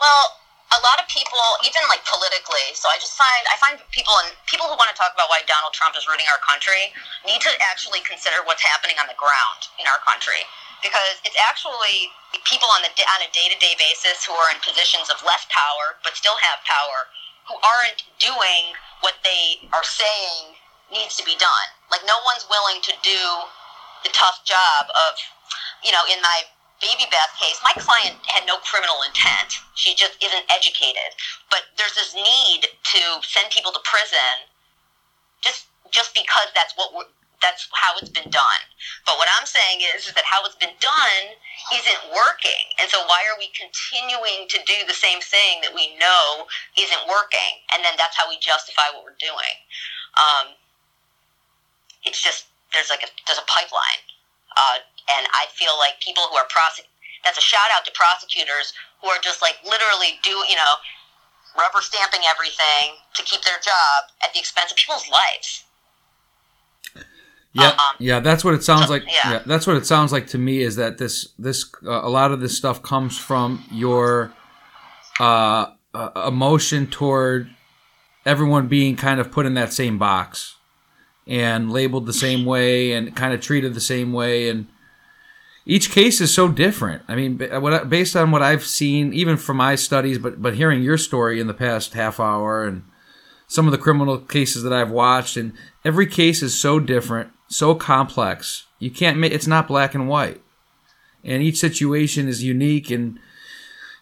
[SPEAKER 3] Well, a lot of people, even like politically, so I just find I find people and people who want to talk about why Donald Trump is ruining our country need to actually consider what's happening on the ground in our country because it's actually people on the on a day-to-day basis who are in positions of less power but still have power who aren't doing what they are saying needs to be done. Like no one's willing to do the tough job of, you know, in my baby bath case, my client had no criminal intent. She just isn't educated. But there's this need to send people to prison just just because that's what we're that's how it's been done. But what I'm saying is, is that how it's been done isn't working. And so why are we continuing to do the same thing that we know isn't working? And then that's how we justify what we're doing. Um, it's just there's like a there's a pipeline, uh, and I feel like people who are prosec that's a shout out to prosecutors who are just like literally do you know rubber stamping everything to keep their job at the expense of people's lives.
[SPEAKER 1] Yeah,
[SPEAKER 3] Um,
[SPEAKER 1] yeah, that's what it sounds like.
[SPEAKER 3] yeah.
[SPEAKER 1] Yeah. that's what it sounds like to me. Is that this this uh, a lot of this stuff comes from your uh, uh, emotion toward everyone being kind of put in that same box and labeled the same way and kind of treated the same way and each case is so different. I mean, based on what I've seen, even from my studies, but but hearing your story in the past half hour and some of the criminal cases that I've watched, and every case is so different, so complex. You can't make it's not black and white, and each situation is unique. And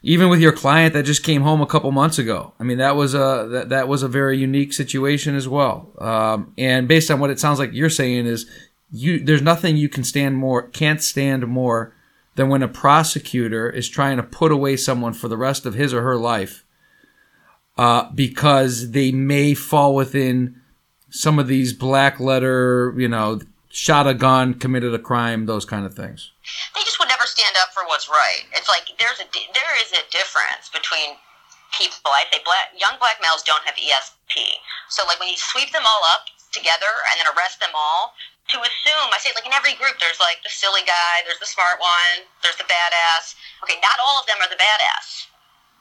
[SPEAKER 1] even with your client that just came home a couple months ago, I mean that was a that, that was a very unique situation as well. Um, and based on what it sounds like you're saying is you there's nothing you can stand more can't stand more than when a prosecutor is trying to put away someone for the rest of his or her life uh, because they may fall within some of these black letter, you know, shot a gun, committed a crime, those kind of things.
[SPEAKER 3] they just would never stand up for what's right. It's like there's a there is a difference between people. I say black young black males don't have ESP. So like when you sweep them all up together and then arrest them all, to assume I say like in every group there's like the silly guy, there's the smart one, there's the badass. Okay, not all of them are the badass.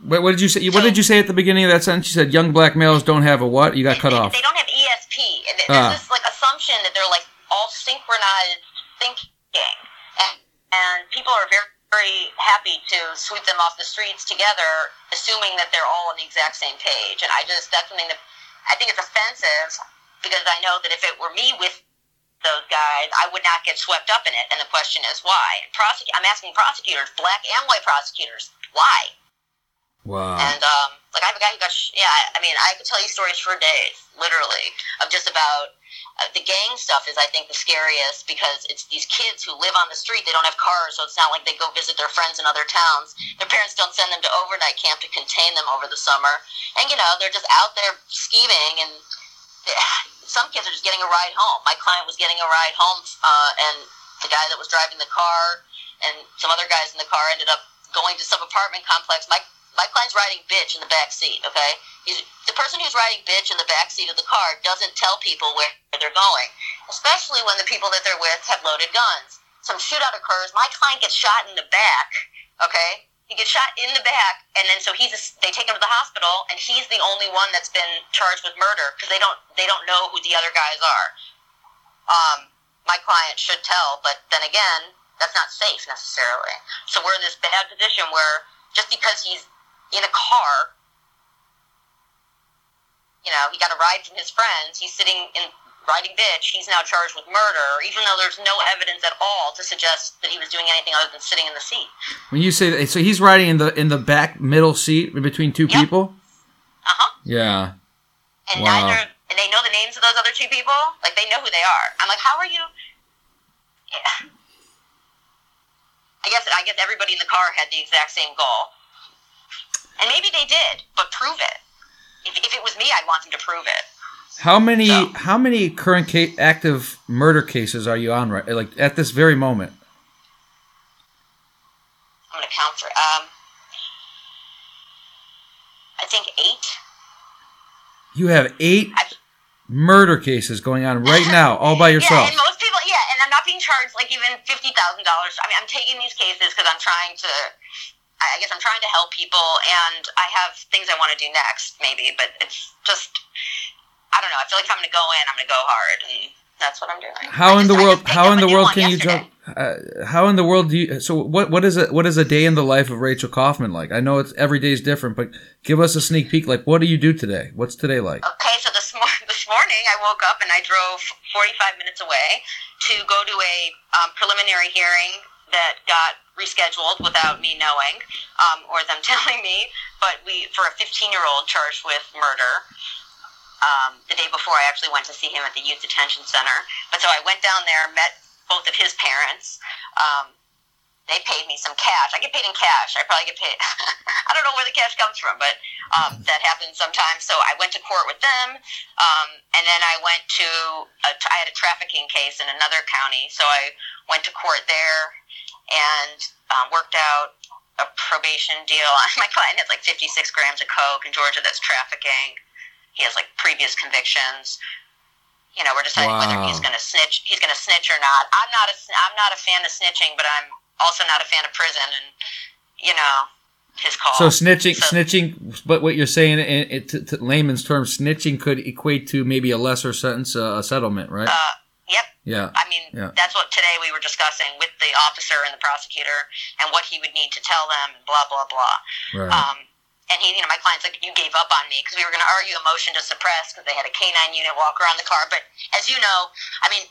[SPEAKER 1] Wait, what did you say? What did you say at the beginning of that sentence? You said young black males don't have a what? You got cut
[SPEAKER 3] they,
[SPEAKER 1] off.
[SPEAKER 3] They don't have ESP. And There's
[SPEAKER 1] Ah.
[SPEAKER 3] this like assumption that they're like all synchronized thinking, and, and people are very, very happy to sweep them off the streets together, assuming that they're all on the exact same page. And I just that's something that I think it's offensive because I know that if it were me with those guys, I would not get swept up in it. And the question is why? Prosec- I'm asking prosecutors, black and white prosecutors, why?
[SPEAKER 1] Wow.
[SPEAKER 3] And um, like I have a guy who got, sh- yeah, I- I mean, I could tell you stories for days, literally, of just about uh, the gang stuff. Is I think the scariest because it's these kids who live on the street. They don't have cars, so it's not like they go visit their friends in other towns. Their parents don't send them to overnight camp to contain them over the summer, and you know they're just out there scheming. And some kids are just getting a ride home. My client was getting a ride home, uh, and the guy that was driving the car and some other guys in the car ended up going to some apartment complex. My my client's riding bitch in the back seat. Okay, He's, the person who's riding bitch in the back seat of the car doesn't tell people where they're going, especially when the people that they're with have loaded guns. Some shootout occurs. My client gets shot in the back. Okay, he gets shot in the back, and then so he's they take him to the hospital, and he's the only one that's been charged with murder because they don't they don't know who the other guys are. Um, my client should tell, but then again, that's not safe necessarily. So we're in this bad position where just because he's in a car, you know, he got a ride from his friends, he's sitting in riding bitch, he's now charged with murder, even though there's no evidence at all to suggest that he was doing anything other than sitting in the seat.
[SPEAKER 1] When you say that, so he's riding in the in the back middle seat between two
[SPEAKER 3] Yep.
[SPEAKER 1] people.
[SPEAKER 3] Uh huh.
[SPEAKER 1] Yeah.
[SPEAKER 3] And
[SPEAKER 1] Wow.
[SPEAKER 3] neither, and they know the names of those other two people. Like they know who they are. I'm like, how are you? I guess I guess everybody in the car had the exact same goal, and maybe they did, but prove it. If, if it was me, I'd want them to prove it.
[SPEAKER 1] How many
[SPEAKER 3] So-
[SPEAKER 1] how many current active murder cases are you on right like at this very moment?
[SPEAKER 3] I'm gonna count for. Um, I think eight.
[SPEAKER 1] You have eight
[SPEAKER 3] I-
[SPEAKER 1] murder cases going on right now, all by yourself.
[SPEAKER 3] Yeah, and most people, yeah, and I'm not being charged like even fifty thousand dollars. I mean, I'm taking these cases because I'm trying to. I guess I'm trying to help people, and I have things I want to do next, maybe. But it's just, I don't know. I feel like if I'm going to go in, I'm going to go hard, and that's what I'm doing.
[SPEAKER 1] How
[SPEAKER 3] I
[SPEAKER 1] in the world? How in the world can you
[SPEAKER 3] yesterday.
[SPEAKER 1] jump? Uh, how in the world do you? So what? What is it? What is a day in the life of Rachel Kaufman like? I know it's every day is different, but give us a sneak peek. Like, what do you do today? What's today like?
[SPEAKER 3] Okay, so this, mor- this morning I woke up and I drove 45 minutes away to go to a um, preliminary hearing that got rescheduled without me knowing um, or them telling me. But we for a 15 year old charged with murder. Um, the day before, I actually went to see him at the youth detention center. But so I went down there, met both of his parents. Um, they paid me some cash. I get paid in cash. I probably get paid. I don't know where the cash comes from, but um, that happens sometimes. So I went to court with them, um, and then I went to. A, I had a trafficking case in another county, so I went to court there and um, worked out a probation deal. On my client has like 56 grams of coke in Georgia. That's trafficking. He has like previous convictions. You know, we're deciding whether he's going to snitch. He's going to snitch or not. I'm not a. I'm not a fan of snitching, but I'm also not a fan of prison. And you know, his call.
[SPEAKER 1] So snitching,
[SPEAKER 3] So-
[SPEAKER 1] snitching. But what you're saying, in, in, to, to layman's terms, snitching could equate to maybe a lesser sentence, uh, a settlement, right?
[SPEAKER 3] Uh, yep.
[SPEAKER 1] yeah.
[SPEAKER 3] I mean,
[SPEAKER 1] Yeah.
[SPEAKER 3] that's what today we were discussing with the officer and the prosecutor, and what he would need to tell them, and blah blah blah.
[SPEAKER 1] Right.
[SPEAKER 3] Um, and he, you know, my client's like, you gave up on me because we were going to argue a motion to suppress because they had a canine unit walk around the car. But as you know, I mean,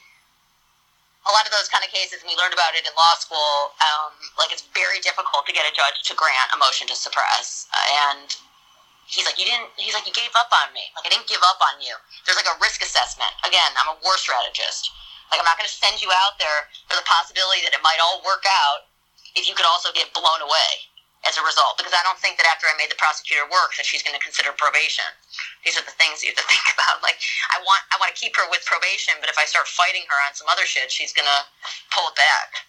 [SPEAKER 3] a lot of those kind of cases, and we learned about it in law school. Um, like it's very difficult to get a judge to grant a motion to suppress, uh, and he's like, you didn't. He's like, you gave up on me. Like I didn't give up on you. There's like a risk assessment. Again, I'm a war strategist. Like I'm not going to send you out there. There's a possibility that it might all work out if you could also get blown away as a result. Because I don't think that after I made the prosecutor work that she's going to consider probation. These are the things you have to think about. Like I want I want to keep her with probation, but if I start fighting her on some other shit, she's going to pull it back.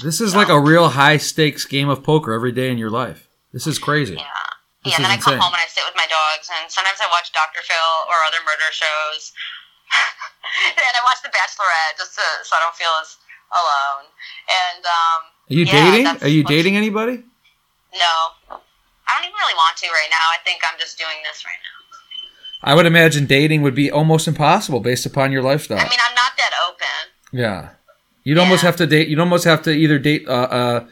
[SPEAKER 1] This is like a real high stakes game of poker every day in your life. This is crazy.
[SPEAKER 3] Yeah.
[SPEAKER 1] This
[SPEAKER 3] yeah, and then I come home and I sit with my dogs, and sometimes I watch Dr. Phil or other murder shows. and I watch The Bachelorette just to, so I don't feel as alone. And um,
[SPEAKER 1] Are you
[SPEAKER 3] yeah,
[SPEAKER 1] dating? Are you dating anybody?
[SPEAKER 3] No, I don't even really want to right now. I think I'm just doing this right now.
[SPEAKER 1] I would imagine dating would be almost impossible based upon your lifestyle.
[SPEAKER 3] I mean, I'm not that open.
[SPEAKER 1] yeah. You'd almost have to date. You'd almost have to either date uh, uh,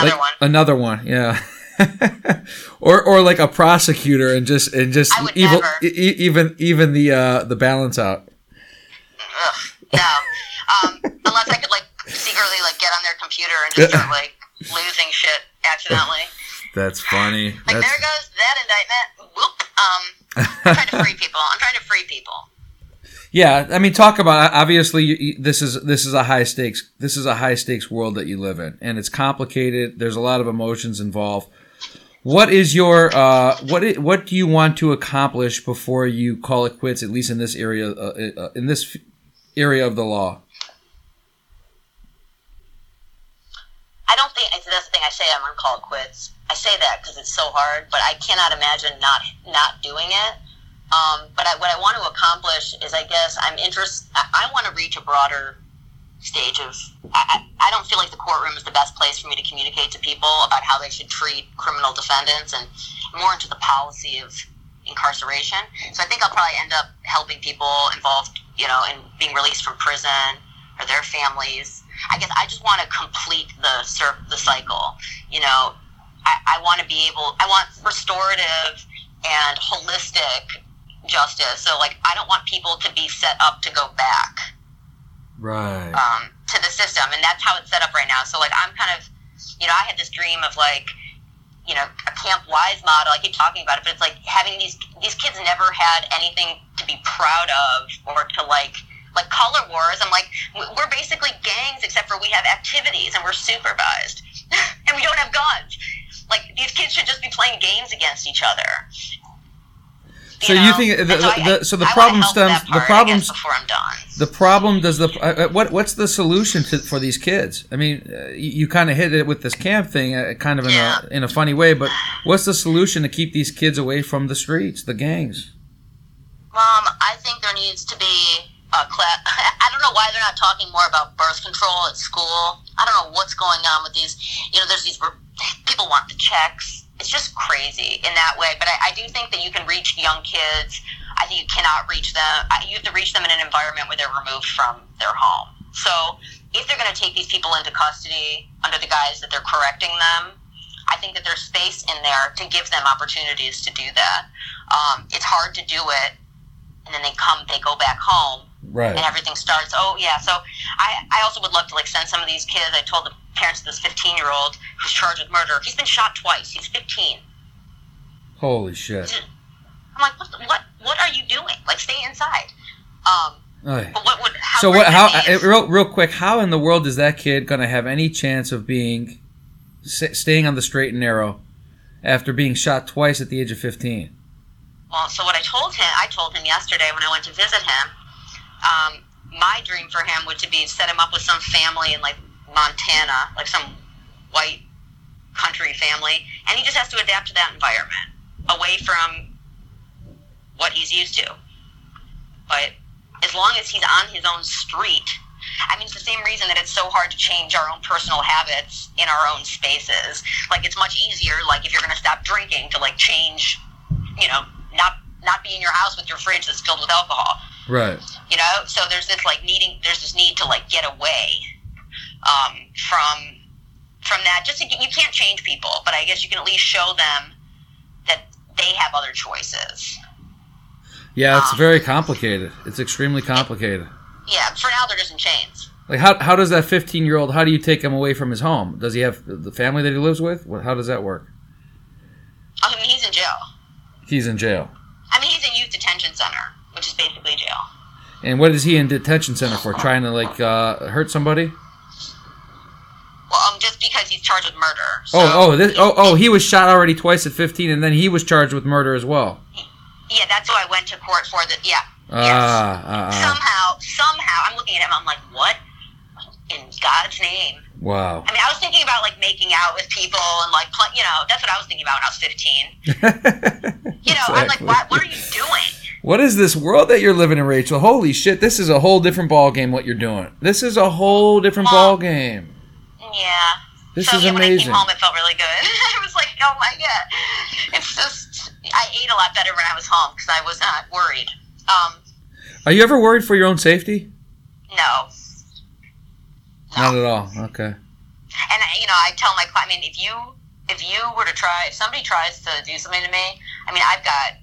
[SPEAKER 3] Another
[SPEAKER 1] like
[SPEAKER 3] one.
[SPEAKER 1] another one, yeah, or or like a prosecutor and just and just evil, e- even even the uh, the balance out.
[SPEAKER 3] Ugh, no, um, unless I could like secretly like get on their computer and just start like losing shit accidentally.
[SPEAKER 1] That's funny.
[SPEAKER 3] Like
[SPEAKER 1] That's,
[SPEAKER 3] there goes that indictment. Whoop. Um, I'm trying to free people. I'm trying to free people.
[SPEAKER 1] yeah, I mean, talk about obviously you, this is this is a high stakes this is a high stakes world that you live in, and it's complicated. There's a lot of emotions involved. What is your uh, what what do you want to accomplish before you call it quits? At least in this area, uh, uh, in this area of the law.
[SPEAKER 3] I don't think that's the thing I say. I'm gonna call it quits. I say that because it's so hard, but I cannot imagine not not doing it. Um, but I, what I want to accomplish is, I guess, I'm interest. I, I want to reach a broader stage of. I I don't feel like the courtroom is the best place for me to communicate to people about how they should treat criminal defendants and more into the policy of incarceration. So I think I'll probably end up helping people involved, you know, in being released from prison or their families. I guess I just want to complete the the cycle. You know, I, I want to be able. I want restorative and holistic justice. So like, I don't want people to be set up to go back
[SPEAKER 1] Right.
[SPEAKER 3] um, to the system, and that's how it's set up right now. So like, I'm kind of, you know, I had this dream of like, you know, a Camp Wise model. I keep talking about it, but it's like having these these kids never had anything to be proud of or to like. Like color wars, I'm like, we're basically gangs except for we have activities and we're supervised, and we don't have guns. Like these kids should just be playing games against each other.
[SPEAKER 1] So you think the-
[SPEAKER 3] so, I-
[SPEAKER 1] the- so the
[SPEAKER 3] I
[SPEAKER 1] problem stems- the
[SPEAKER 3] problem before I'm done.
[SPEAKER 1] The problem does the uh, uh, what what's the solution to for these kids? I mean, uh, you, you kind of hit it with this camp thing, uh, kind of in
[SPEAKER 3] Yeah.
[SPEAKER 1] a in a funny way. But what's the solution to keep these kids away from the streets, the gangs?
[SPEAKER 3] Mom, I think there needs to be class. I don't know know why they're not talking more about birth control at school. I don't know what's going on with these. You know, there's these people want the checks. It's just crazy in that way. But I, I do think that you can reach young kids. I think you cannot reach them. You have to reach them in an environment where they're removed from their home. So if they're going to take these people into custody under the guise that they're correcting them, I think that there's space in there to give them opportunities to do that. Um, it's hard to do it, and then they come, they go back home,
[SPEAKER 1] Right.
[SPEAKER 3] and everything starts. Oh yeah, so I, I also would love to like send some of these kids. I told the parents of this 15 year old who's charged with murder. He's been shot twice. He's 15.
[SPEAKER 1] Holy shit.
[SPEAKER 3] I'm like, what? What? What are you doing? Like, stay inside. Um, but what would? How
[SPEAKER 1] So what? How?
[SPEAKER 3] it be if-
[SPEAKER 1] uh, Real, real quick. How in the world is that kid going to have any chance of being staying on the straight and narrow after being shot twice at the age of fifteen?
[SPEAKER 3] Well, so what I told him, I told him yesterday when I went to visit him. Um, my dream for him would to be set him up with some family in like Montana, like some white country family, and he just has to adapt to that environment, away from what he's used to. But as long as he's on his own street, I mean, it's the same reason that it's so hard to change our own personal habits in our own spaces. Like, it's much easier, like, if you're going to stop drinking, to like change, you know, not not be in your house with your fridge that's filled with alcohol.
[SPEAKER 1] Right.
[SPEAKER 3] You know, so there's this like needing, there's this need to like get away um, from from that. Just to, you can't change people, but I guess you can at least show them that they have other choices.
[SPEAKER 1] Yeah, it's
[SPEAKER 3] Um,
[SPEAKER 1] very complicated. It's extremely complicated.
[SPEAKER 3] Yeah, for now they're just in chains.
[SPEAKER 1] Like how how does that fifteen year old? How do you take him away from his home? Does he have the family that he lives with? How does that work?
[SPEAKER 3] I mean, he's in jail.
[SPEAKER 1] He's in jail.
[SPEAKER 3] I mean, he's in youth detention center, which is basically jail.
[SPEAKER 1] And what is he in detention center for? Trying to like uh, hurt somebody?
[SPEAKER 3] Well, um, just because he's charged with murder. So,
[SPEAKER 1] Oh, oh, this, oh, oh, he was shot already twice at 15, and then he was charged with murder as well.
[SPEAKER 3] Yeah, that's who I went to court for. The yeah.
[SPEAKER 1] Ah,
[SPEAKER 3] yes.
[SPEAKER 1] ah.
[SPEAKER 3] Somehow, somehow, I'm looking at him. I'm like, what? In God's name.
[SPEAKER 1] Wow.
[SPEAKER 3] I mean, I was thinking about like making out with people and like, pl- you know, that's what I was thinking about when I was 15. You know, I'm like, what? What are you doing?
[SPEAKER 1] What is this world that you're living in, Rachel? Holy shit, this is a whole different ball game. What you're doing? This is a whole different ball game.
[SPEAKER 3] Yeah.
[SPEAKER 1] This
[SPEAKER 3] so
[SPEAKER 1] is
[SPEAKER 3] yeah, when I
[SPEAKER 1] amazing.
[SPEAKER 3] came home, it felt really good. I was like, oh my god, it's just I ate a lot better when I was home because I was not worried. Um,
[SPEAKER 1] Are you ever worried for your own safety?
[SPEAKER 3] no.
[SPEAKER 1] Not at all. Okay.
[SPEAKER 3] And you know, I tell my client, I mean, if you if you were to try, if somebody tries to do something to me, I mean, I've got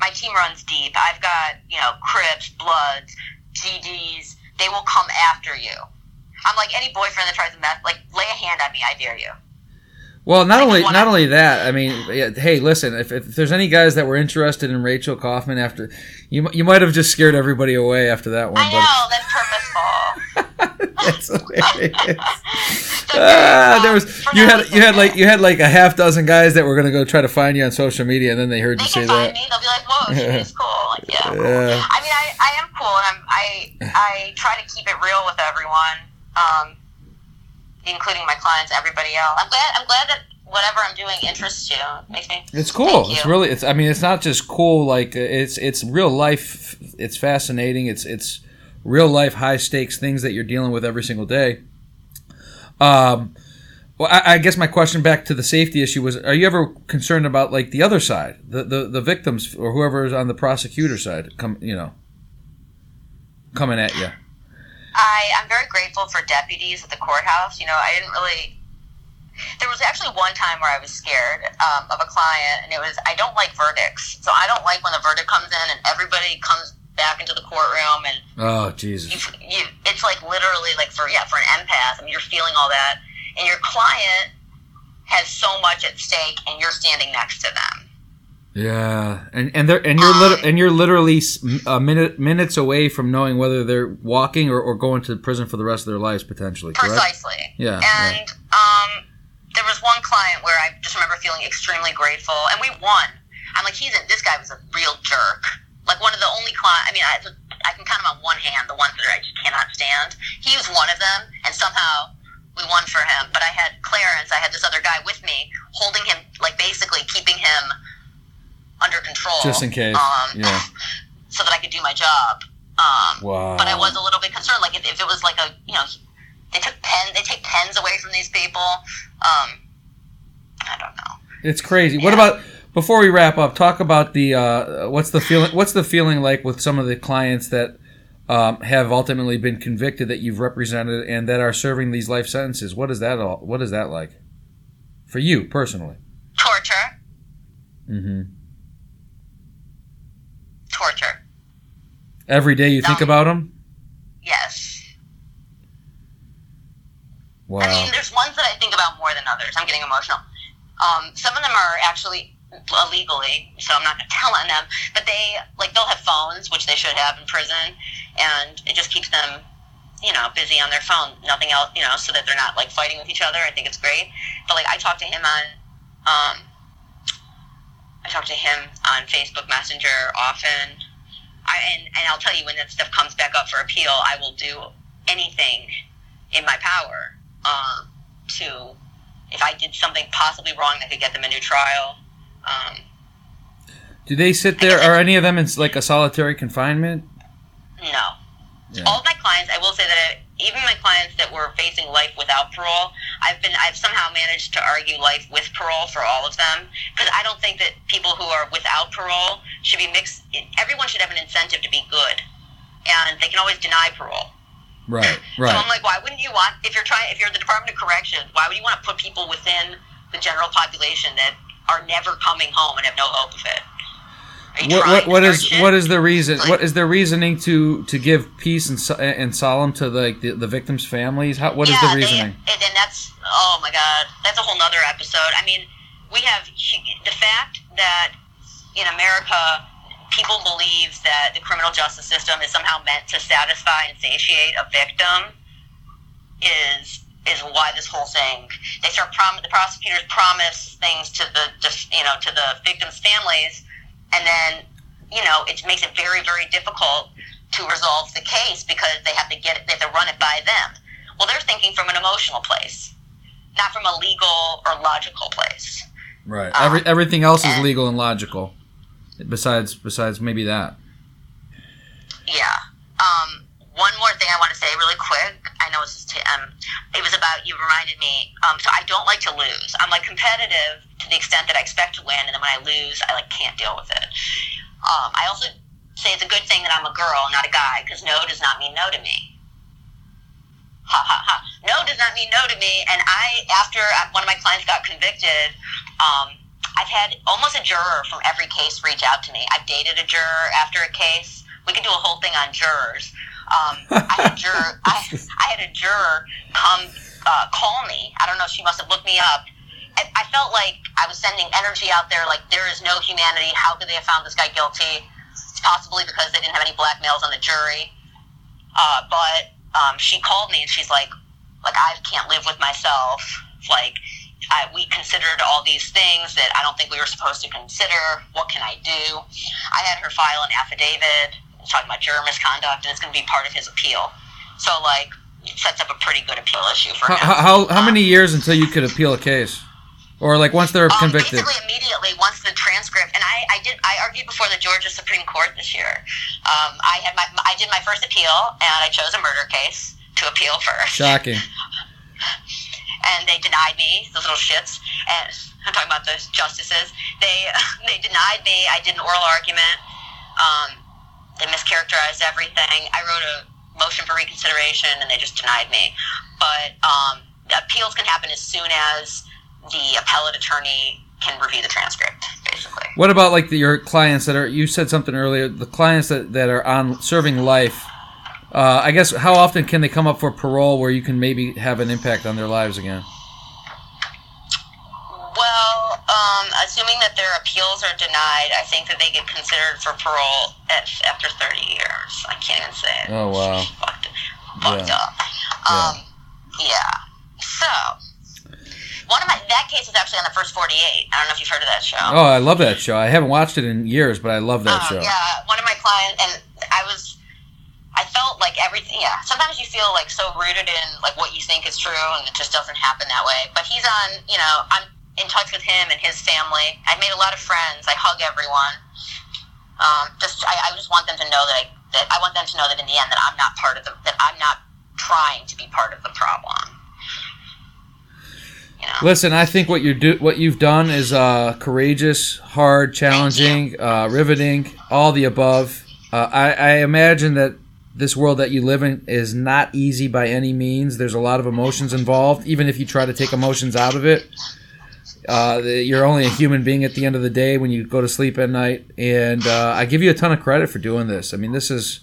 [SPEAKER 3] my team runs deep. I've got you know Crips, Bloods, GDs. They will come after you. I'm like any boyfriend that tries to mess, like lay a hand on me. I dare you.
[SPEAKER 1] Well, not only not only that. I mean, hey, listen. If, if there's any guys that were interested in Rachel Kaufman after, you you might have just scared everybody away after that one.
[SPEAKER 3] I know that's purposeful.
[SPEAKER 1] that's hilarious.
[SPEAKER 3] So,
[SPEAKER 1] ah,
[SPEAKER 3] um,
[SPEAKER 1] there was you had you had like you had like a half dozen guys that were gonna go try to find you on social media, and then they heard
[SPEAKER 3] They
[SPEAKER 1] you say that.
[SPEAKER 3] me. They'll be like, "Whoa, she's cool." Like, yeah. cool.
[SPEAKER 1] Yeah.
[SPEAKER 3] I mean, I, I am cool, and I'm I I try to keep it real with everyone, um, including my clients, everybody else. I'm glad I'm glad that whatever I'm doing interests you. Makes me.
[SPEAKER 1] It's cool. It's really. It's. I mean, it's not just cool. Like it's. It's real life. It's fascinating. It's. It's real life, high stakes things that you're dealing with every single day. Um. Well, I, I guess my question back to the safety issue was: Are you ever concerned about like the other side, the the, the victims or whoever is on the prosecutor side, come you know, coming at you?
[SPEAKER 3] I I'm very grateful for deputies at the courthouse. You know, I didn't really. There was actually one time where I was scared um, of a client, and it was I don't like verdicts, so I don't like when the verdict comes in and everybody comes back into the courtroom and
[SPEAKER 1] Oh Jesus!
[SPEAKER 3] you, you it's like literally like for yeah for an empath. I mean, you're feeling all that, and your client has so much at stake, and you're standing next to them.
[SPEAKER 1] Yeah, and and they're and you're lit- and you're literally a minute minutes away from knowing whether they're walking or, or going to prison for the rest of their lives potentially. Correct?
[SPEAKER 3] Precisely.
[SPEAKER 1] Yeah,
[SPEAKER 3] And um, there was one client where I just remember feeling extremely grateful, and we won. I'm like, he's a, this guy was a real jerk. Like one of the only client. I mean, I, I can count him on one hand. The ones that I just cannot stand. He was one of them, and somehow we won for him. But I had Clarence. I had this other guy with me, holding him, like basically keeping him under control,
[SPEAKER 1] Just in case,
[SPEAKER 3] Um,
[SPEAKER 1] yeah.
[SPEAKER 3] So that I could do my job. Um,
[SPEAKER 1] Wow.
[SPEAKER 3] but I was a little bit concerned. Like if, if it was like a you know they took pen they take pens away from these people. Um, I don't know.
[SPEAKER 1] It's crazy. What about before we wrap up? Talk about the uh, what's the feeling? What's the feeling like with some of the clients that um, have ultimately been convicted that you've represented and that are serving these life sentences? What is that all? What is that like for you personally?
[SPEAKER 3] Torture,
[SPEAKER 1] hmm
[SPEAKER 3] torture.
[SPEAKER 1] Every day you think
[SPEAKER 3] Um,
[SPEAKER 1] about them.
[SPEAKER 3] Yes.
[SPEAKER 1] Wow.
[SPEAKER 3] I mean, there's ones that I think about more than others. I'm getting emotional. Um, some of them are actually illegally, so I'm not going to tell on them. But they like they'll have phones, which they should have in prison, and it just keeps them, you know, busy on their phone. Nothing else, you know, so that they're not like fighting with each other. I think it's great. But like I talked to him on, um, I talk to him on Facebook Messenger often. I and, and I'll tell you when that stuff comes back up for appeal, I will do anything in my power um, to if I did something possibly wrong that could get them a new trial. Um,
[SPEAKER 1] Do they sit there? Are any of them in like a solitary confinement?
[SPEAKER 3] no,
[SPEAKER 1] Yeah.
[SPEAKER 3] all of my clients, I will say that I, even my clients that were facing life without parole, I've been I've somehow managed to argue life with parole for all of them because I don't think that people who are without parole should be mixed. Everyone should have an incentive to be good, and they can always deny parole.
[SPEAKER 1] Right. right.
[SPEAKER 3] So I'm like, why wouldn't you want if you're trying if you're the Department of Corrections, why would you want to put people within the general population that are never coming home and have no hope of it?
[SPEAKER 1] What, what, what is what is the reason? What is their reasoning to to give peace and and solemn to like the, the victims' families? How, what is
[SPEAKER 3] yeah,
[SPEAKER 1] the reasoning?
[SPEAKER 3] They, and that's oh my god, that's a whole nother episode. I mean, we have the fact that in America, people believe that the criminal justice system is somehow meant to satisfy and satiate a victim is is why this whole thing they start prom- the prosecutors promise things to the you know to the victims' families, and then you know it makes it very very difficult to resolve the case because they have to get it, they have to run it by them. Well, they're thinking from an emotional place, not from a legal or logical place.
[SPEAKER 1] Right.
[SPEAKER 3] Um,
[SPEAKER 1] Every, everything else is legal and logical. Besides besides maybe that.
[SPEAKER 3] Yeah. Um, one more thing I want to say really quick. I know it's just um, it was about you reminded me. Um, so I don't like to lose. I'm like competitive to the extent that I expect to win, and then when I lose, I like can't deal with it. Um, I also say it's a good thing that I'm a girl, not a guy, because no does not mean no to me. Ha ha ha. No does not mean no to me. And I, after uh, one of my clients got convicted, um, I've had almost a juror from every case reach out to me. I've dated a juror after a case. We can do a whole thing on jurors. Um, I had a juror. I, I had a juror come uh, call me. I don't know. She must have looked me up. I, I felt like I was sending energy out there. Like there is no humanity. How could they have found this guy guilty? It's possibly because they didn't have any black males on the jury. Uh, but um, she called me and she's like, like I can't live with myself. Like I, we considered all these things that I don't think we were supposed to consider. What can I do? I had her file an affidavit talking about juror misconduct, and it's going to be part of his appeal. So like, it sets up a pretty good appeal issue for
[SPEAKER 1] How,
[SPEAKER 3] him.
[SPEAKER 1] how, how
[SPEAKER 3] Um,
[SPEAKER 1] many years until you could appeal a case, or like once they're
[SPEAKER 3] Um,
[SPEAKER 1] convicted?
[SPEAKER 3] Basically, immediately once the transcript, and I, I did, I argued before the Georgia Supreme Court this year. Um, I had my, I did my first appeal, and I chose a murder case to appeal first.
[SPEAKER 1] Shocking.
[SPEAKER 3] and they denied me, those little shits. And I'm talking about those justices. They they denied me. I did an oral argument. Um, they mischaracterized everything. I wrote a motion for reconsideration, and they just denied me. But um, appeals can happen as soon as the appellate attorney can review the transcript, basically.
[SPEAKER 1] What about like the, your clients that are? You said something earlier. The clients that, that are on serving life. Uh, I guess how often can they come up for parole where you can maybe have an impact on their lives again?
[SPEAKER 3] Well, um, assuming that their appeals are denied, I think that they get considered for parole at, after 30 years. I can't even say it.
[SPEAKER 1] Oh wow.
[SPEAKER 3] fucked, fucked
[SPEAKER 1] Yeah.
[SPEAKER 3] up. Um, yeah. So, one of my that case was actually on the first 48. I don't know if you've heard of that show.
[SPEAKER 1] Oh, I love that show. I haven't watched it in years, but I love that
[SPEAKER 3] Um,
[SPEAKER 1] show.
[SPEAKER 3] Yeah, one of my clients, and I was, I felt like everything. Yeah, sometimes you feel like so rooted in like what you think is true, and it just doesn't happen that way. But he's on, you know, I'm in touch with him and his family. I've made a lot of friends. I hug everyone. Um, just, I, I just want them to know that I that I want them to know that in the end that I'm not part of the that I'm not trying to be part of the problem. You know?
[SPEAKER 1] Listen, I think what you do, what you've done, is uh, courageous, hard, challenging, uh, riveting, all the above. Uh, I, I imagine that this world that you live in is not easy by any means. There's a lot of emotions involved, even if you try to take emotions out of it. Uh, you're only a human being at the end of the day when you go to sleep at night, and uh, I give you a ton of credit for doing this. I mean, this is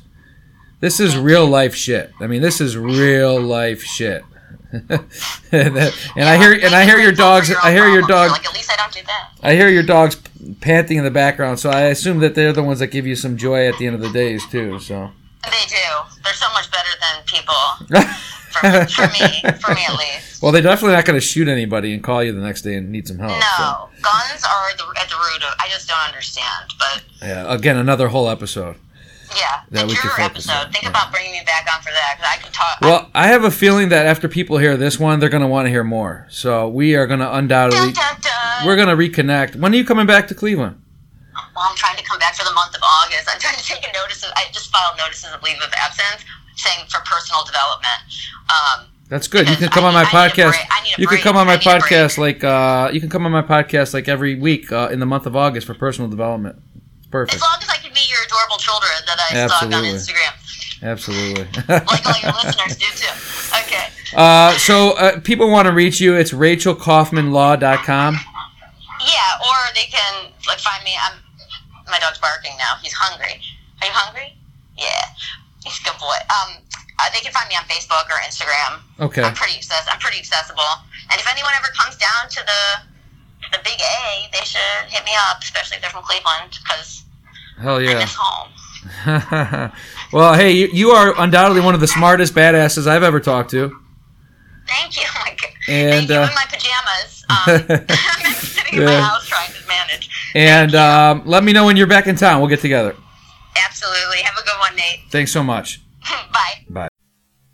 [SPEAKER 1] this is real life shit. I mean, this is real life shit. and, I hear and I hear your dogs. I hear your dog.
[SPEAKER 3] Like at least I don't do that.
[SPEAKER 1] I hear your dogs panting in the background, so I assume that they're the ones that give you some joy at the end of the days too. So.
[SPEAKER 3] They do. They're so much better than people. For, me, for me at least.
[SPEAKER 1] well, they're definitely not going to shoot anybody and call you the next day and need some help. so.
[SPEAKER 3] No, guns are the, at the root of. I just don't understand. But
[SPEAKER 1] Yeah. Again, another whole episode.
[SPEAKER 3] yeah,
[SPEAKER 1] That could focus
[SPEAKER 3] episode.
[SPEAKER 1] on,
[SPEAKER 3] Think
[SPEAKER 1] yeah.
[SPEAKER 3] about bringing me back on for that because I could talk.
[SPEAKER 1] Well, I have a feeling that after people hear this one, they're going to want to hear more. So we are going to undoubtedly.
[SPEAKER 3] dun, dun, dun.
[SPEAKER 1] We're going to reconnect. When are you coming back to Cleveland?
[SPEAKER 3] Well, I'm trying to come back for the month of August. I'm trying to take a notice. Of, I just filed notices of leave of absence, saying for personal development. Um,
[SPEAKER 1] That's good. You can come
[SPEAKER 3] I
[SPEAKER 1] on my
[SPEAKER 3] need- I need a
[SPEAKER 1] podcast.
[SPEAKER 3] break. I need a
[SPEAKER 1] You can come on my
[SPEAKER 3] I need a break.
[SPEAKER 1] podcast like uh, you can come on my podcast like every week uh, in the month of August for personal development. It's
[SPEAKER 3] as long as I can meet your adorable children that I stalk on Instagram,
[SPEAKER 1] Absolutely.
[SPEAKER 3] like all your listeners do too. Okay.
[SPEAKER 1] uh, so uh, people want to reach you. It's rachelkaufmanlaw.com.
[SPEAKER 3] Yeah, or they can like find me. I'm my dog's barking now. He's hungry. Are you hungry? Yeah, he's a good boy. Um, uh, they can find me on Facebook or Instagram.
[SPEAKER 1] Okay.
[SPEAKER 3] I'm pretty access- I'm pretty accessible. And if anyone ever comes down to the the big A, they should hit me up, especially if they're from Cleveland, because
[SPEAKER 1] Hell
[SPEAKER 3] I
[SPEAKER 1] yeah.
[SPEAKER 3] miss home.
[SPEAKER 1] well, hey, you, you are undoubtedly one of the smartest badasses I've ever talked to.
[SPEAKER 3] Thank you. Oh my God.
[SPEAKER 1] And,
[SPEAKER 3] Thank you
[SPEAKER 1] uh,
[SPEAKER 3] in my pajamas. Um, I'm sitting in my
[SPEAKER 1] Yeah.
[SPEAKER 3] house trying to manage.
[SPEAKER 1] And um, let me know when you're back in town. We'll get together.
[SPEAKER 3] Absolutely. Have a good one, Nate.
[SPEAKER 1] Thanks so much.
[SPEAKER 3] Bye. Bye.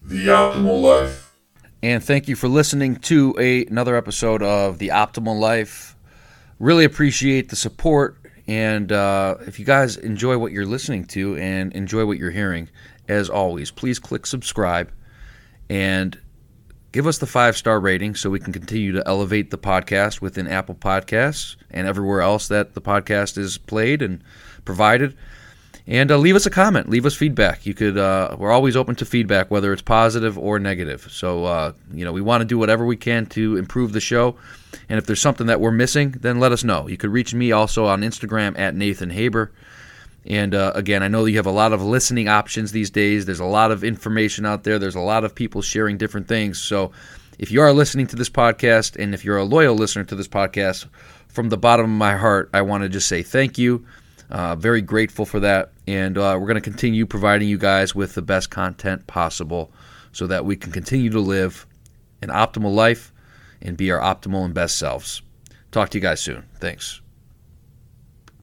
[SPEAKER 2] The Optimal Life.
[SPEAKER 1] And thank you for listening to a, another episode of The Optimal Life. Really appreciate the support. And uh, if you guys enjoy what you're listening to and enjoy what you're hearing, as always, please click subscribe and give us the five star rating so we can continue to elevate the podcast within Apple Podcasts and everywhere else that the podcast is played and provided. And uh, leave us a comment. Leave us feedback. You could. Uh, we're always open to feedback, whether it's positive or negative. So uh, you know, we want to do whatever we can to improve the show. And if there's something that we're missing, then let us know. You could reach me also on Instagram at Nathan Haber. And uh, again, I know that you have a lot of listening options these days. There's a lot of information out there. There's a lot of people sharing different things. So if you are listening to this podcast and if you're a loyal listener to this podcast, from the bottom of my heart, I want to just say thank you. Uh, very grateful for that. And uh, we're going to continue providing you guys with the best content possible so that we can continue to live an optimal life and be our optimal and best selves. Talk to you guys soon. Thanks.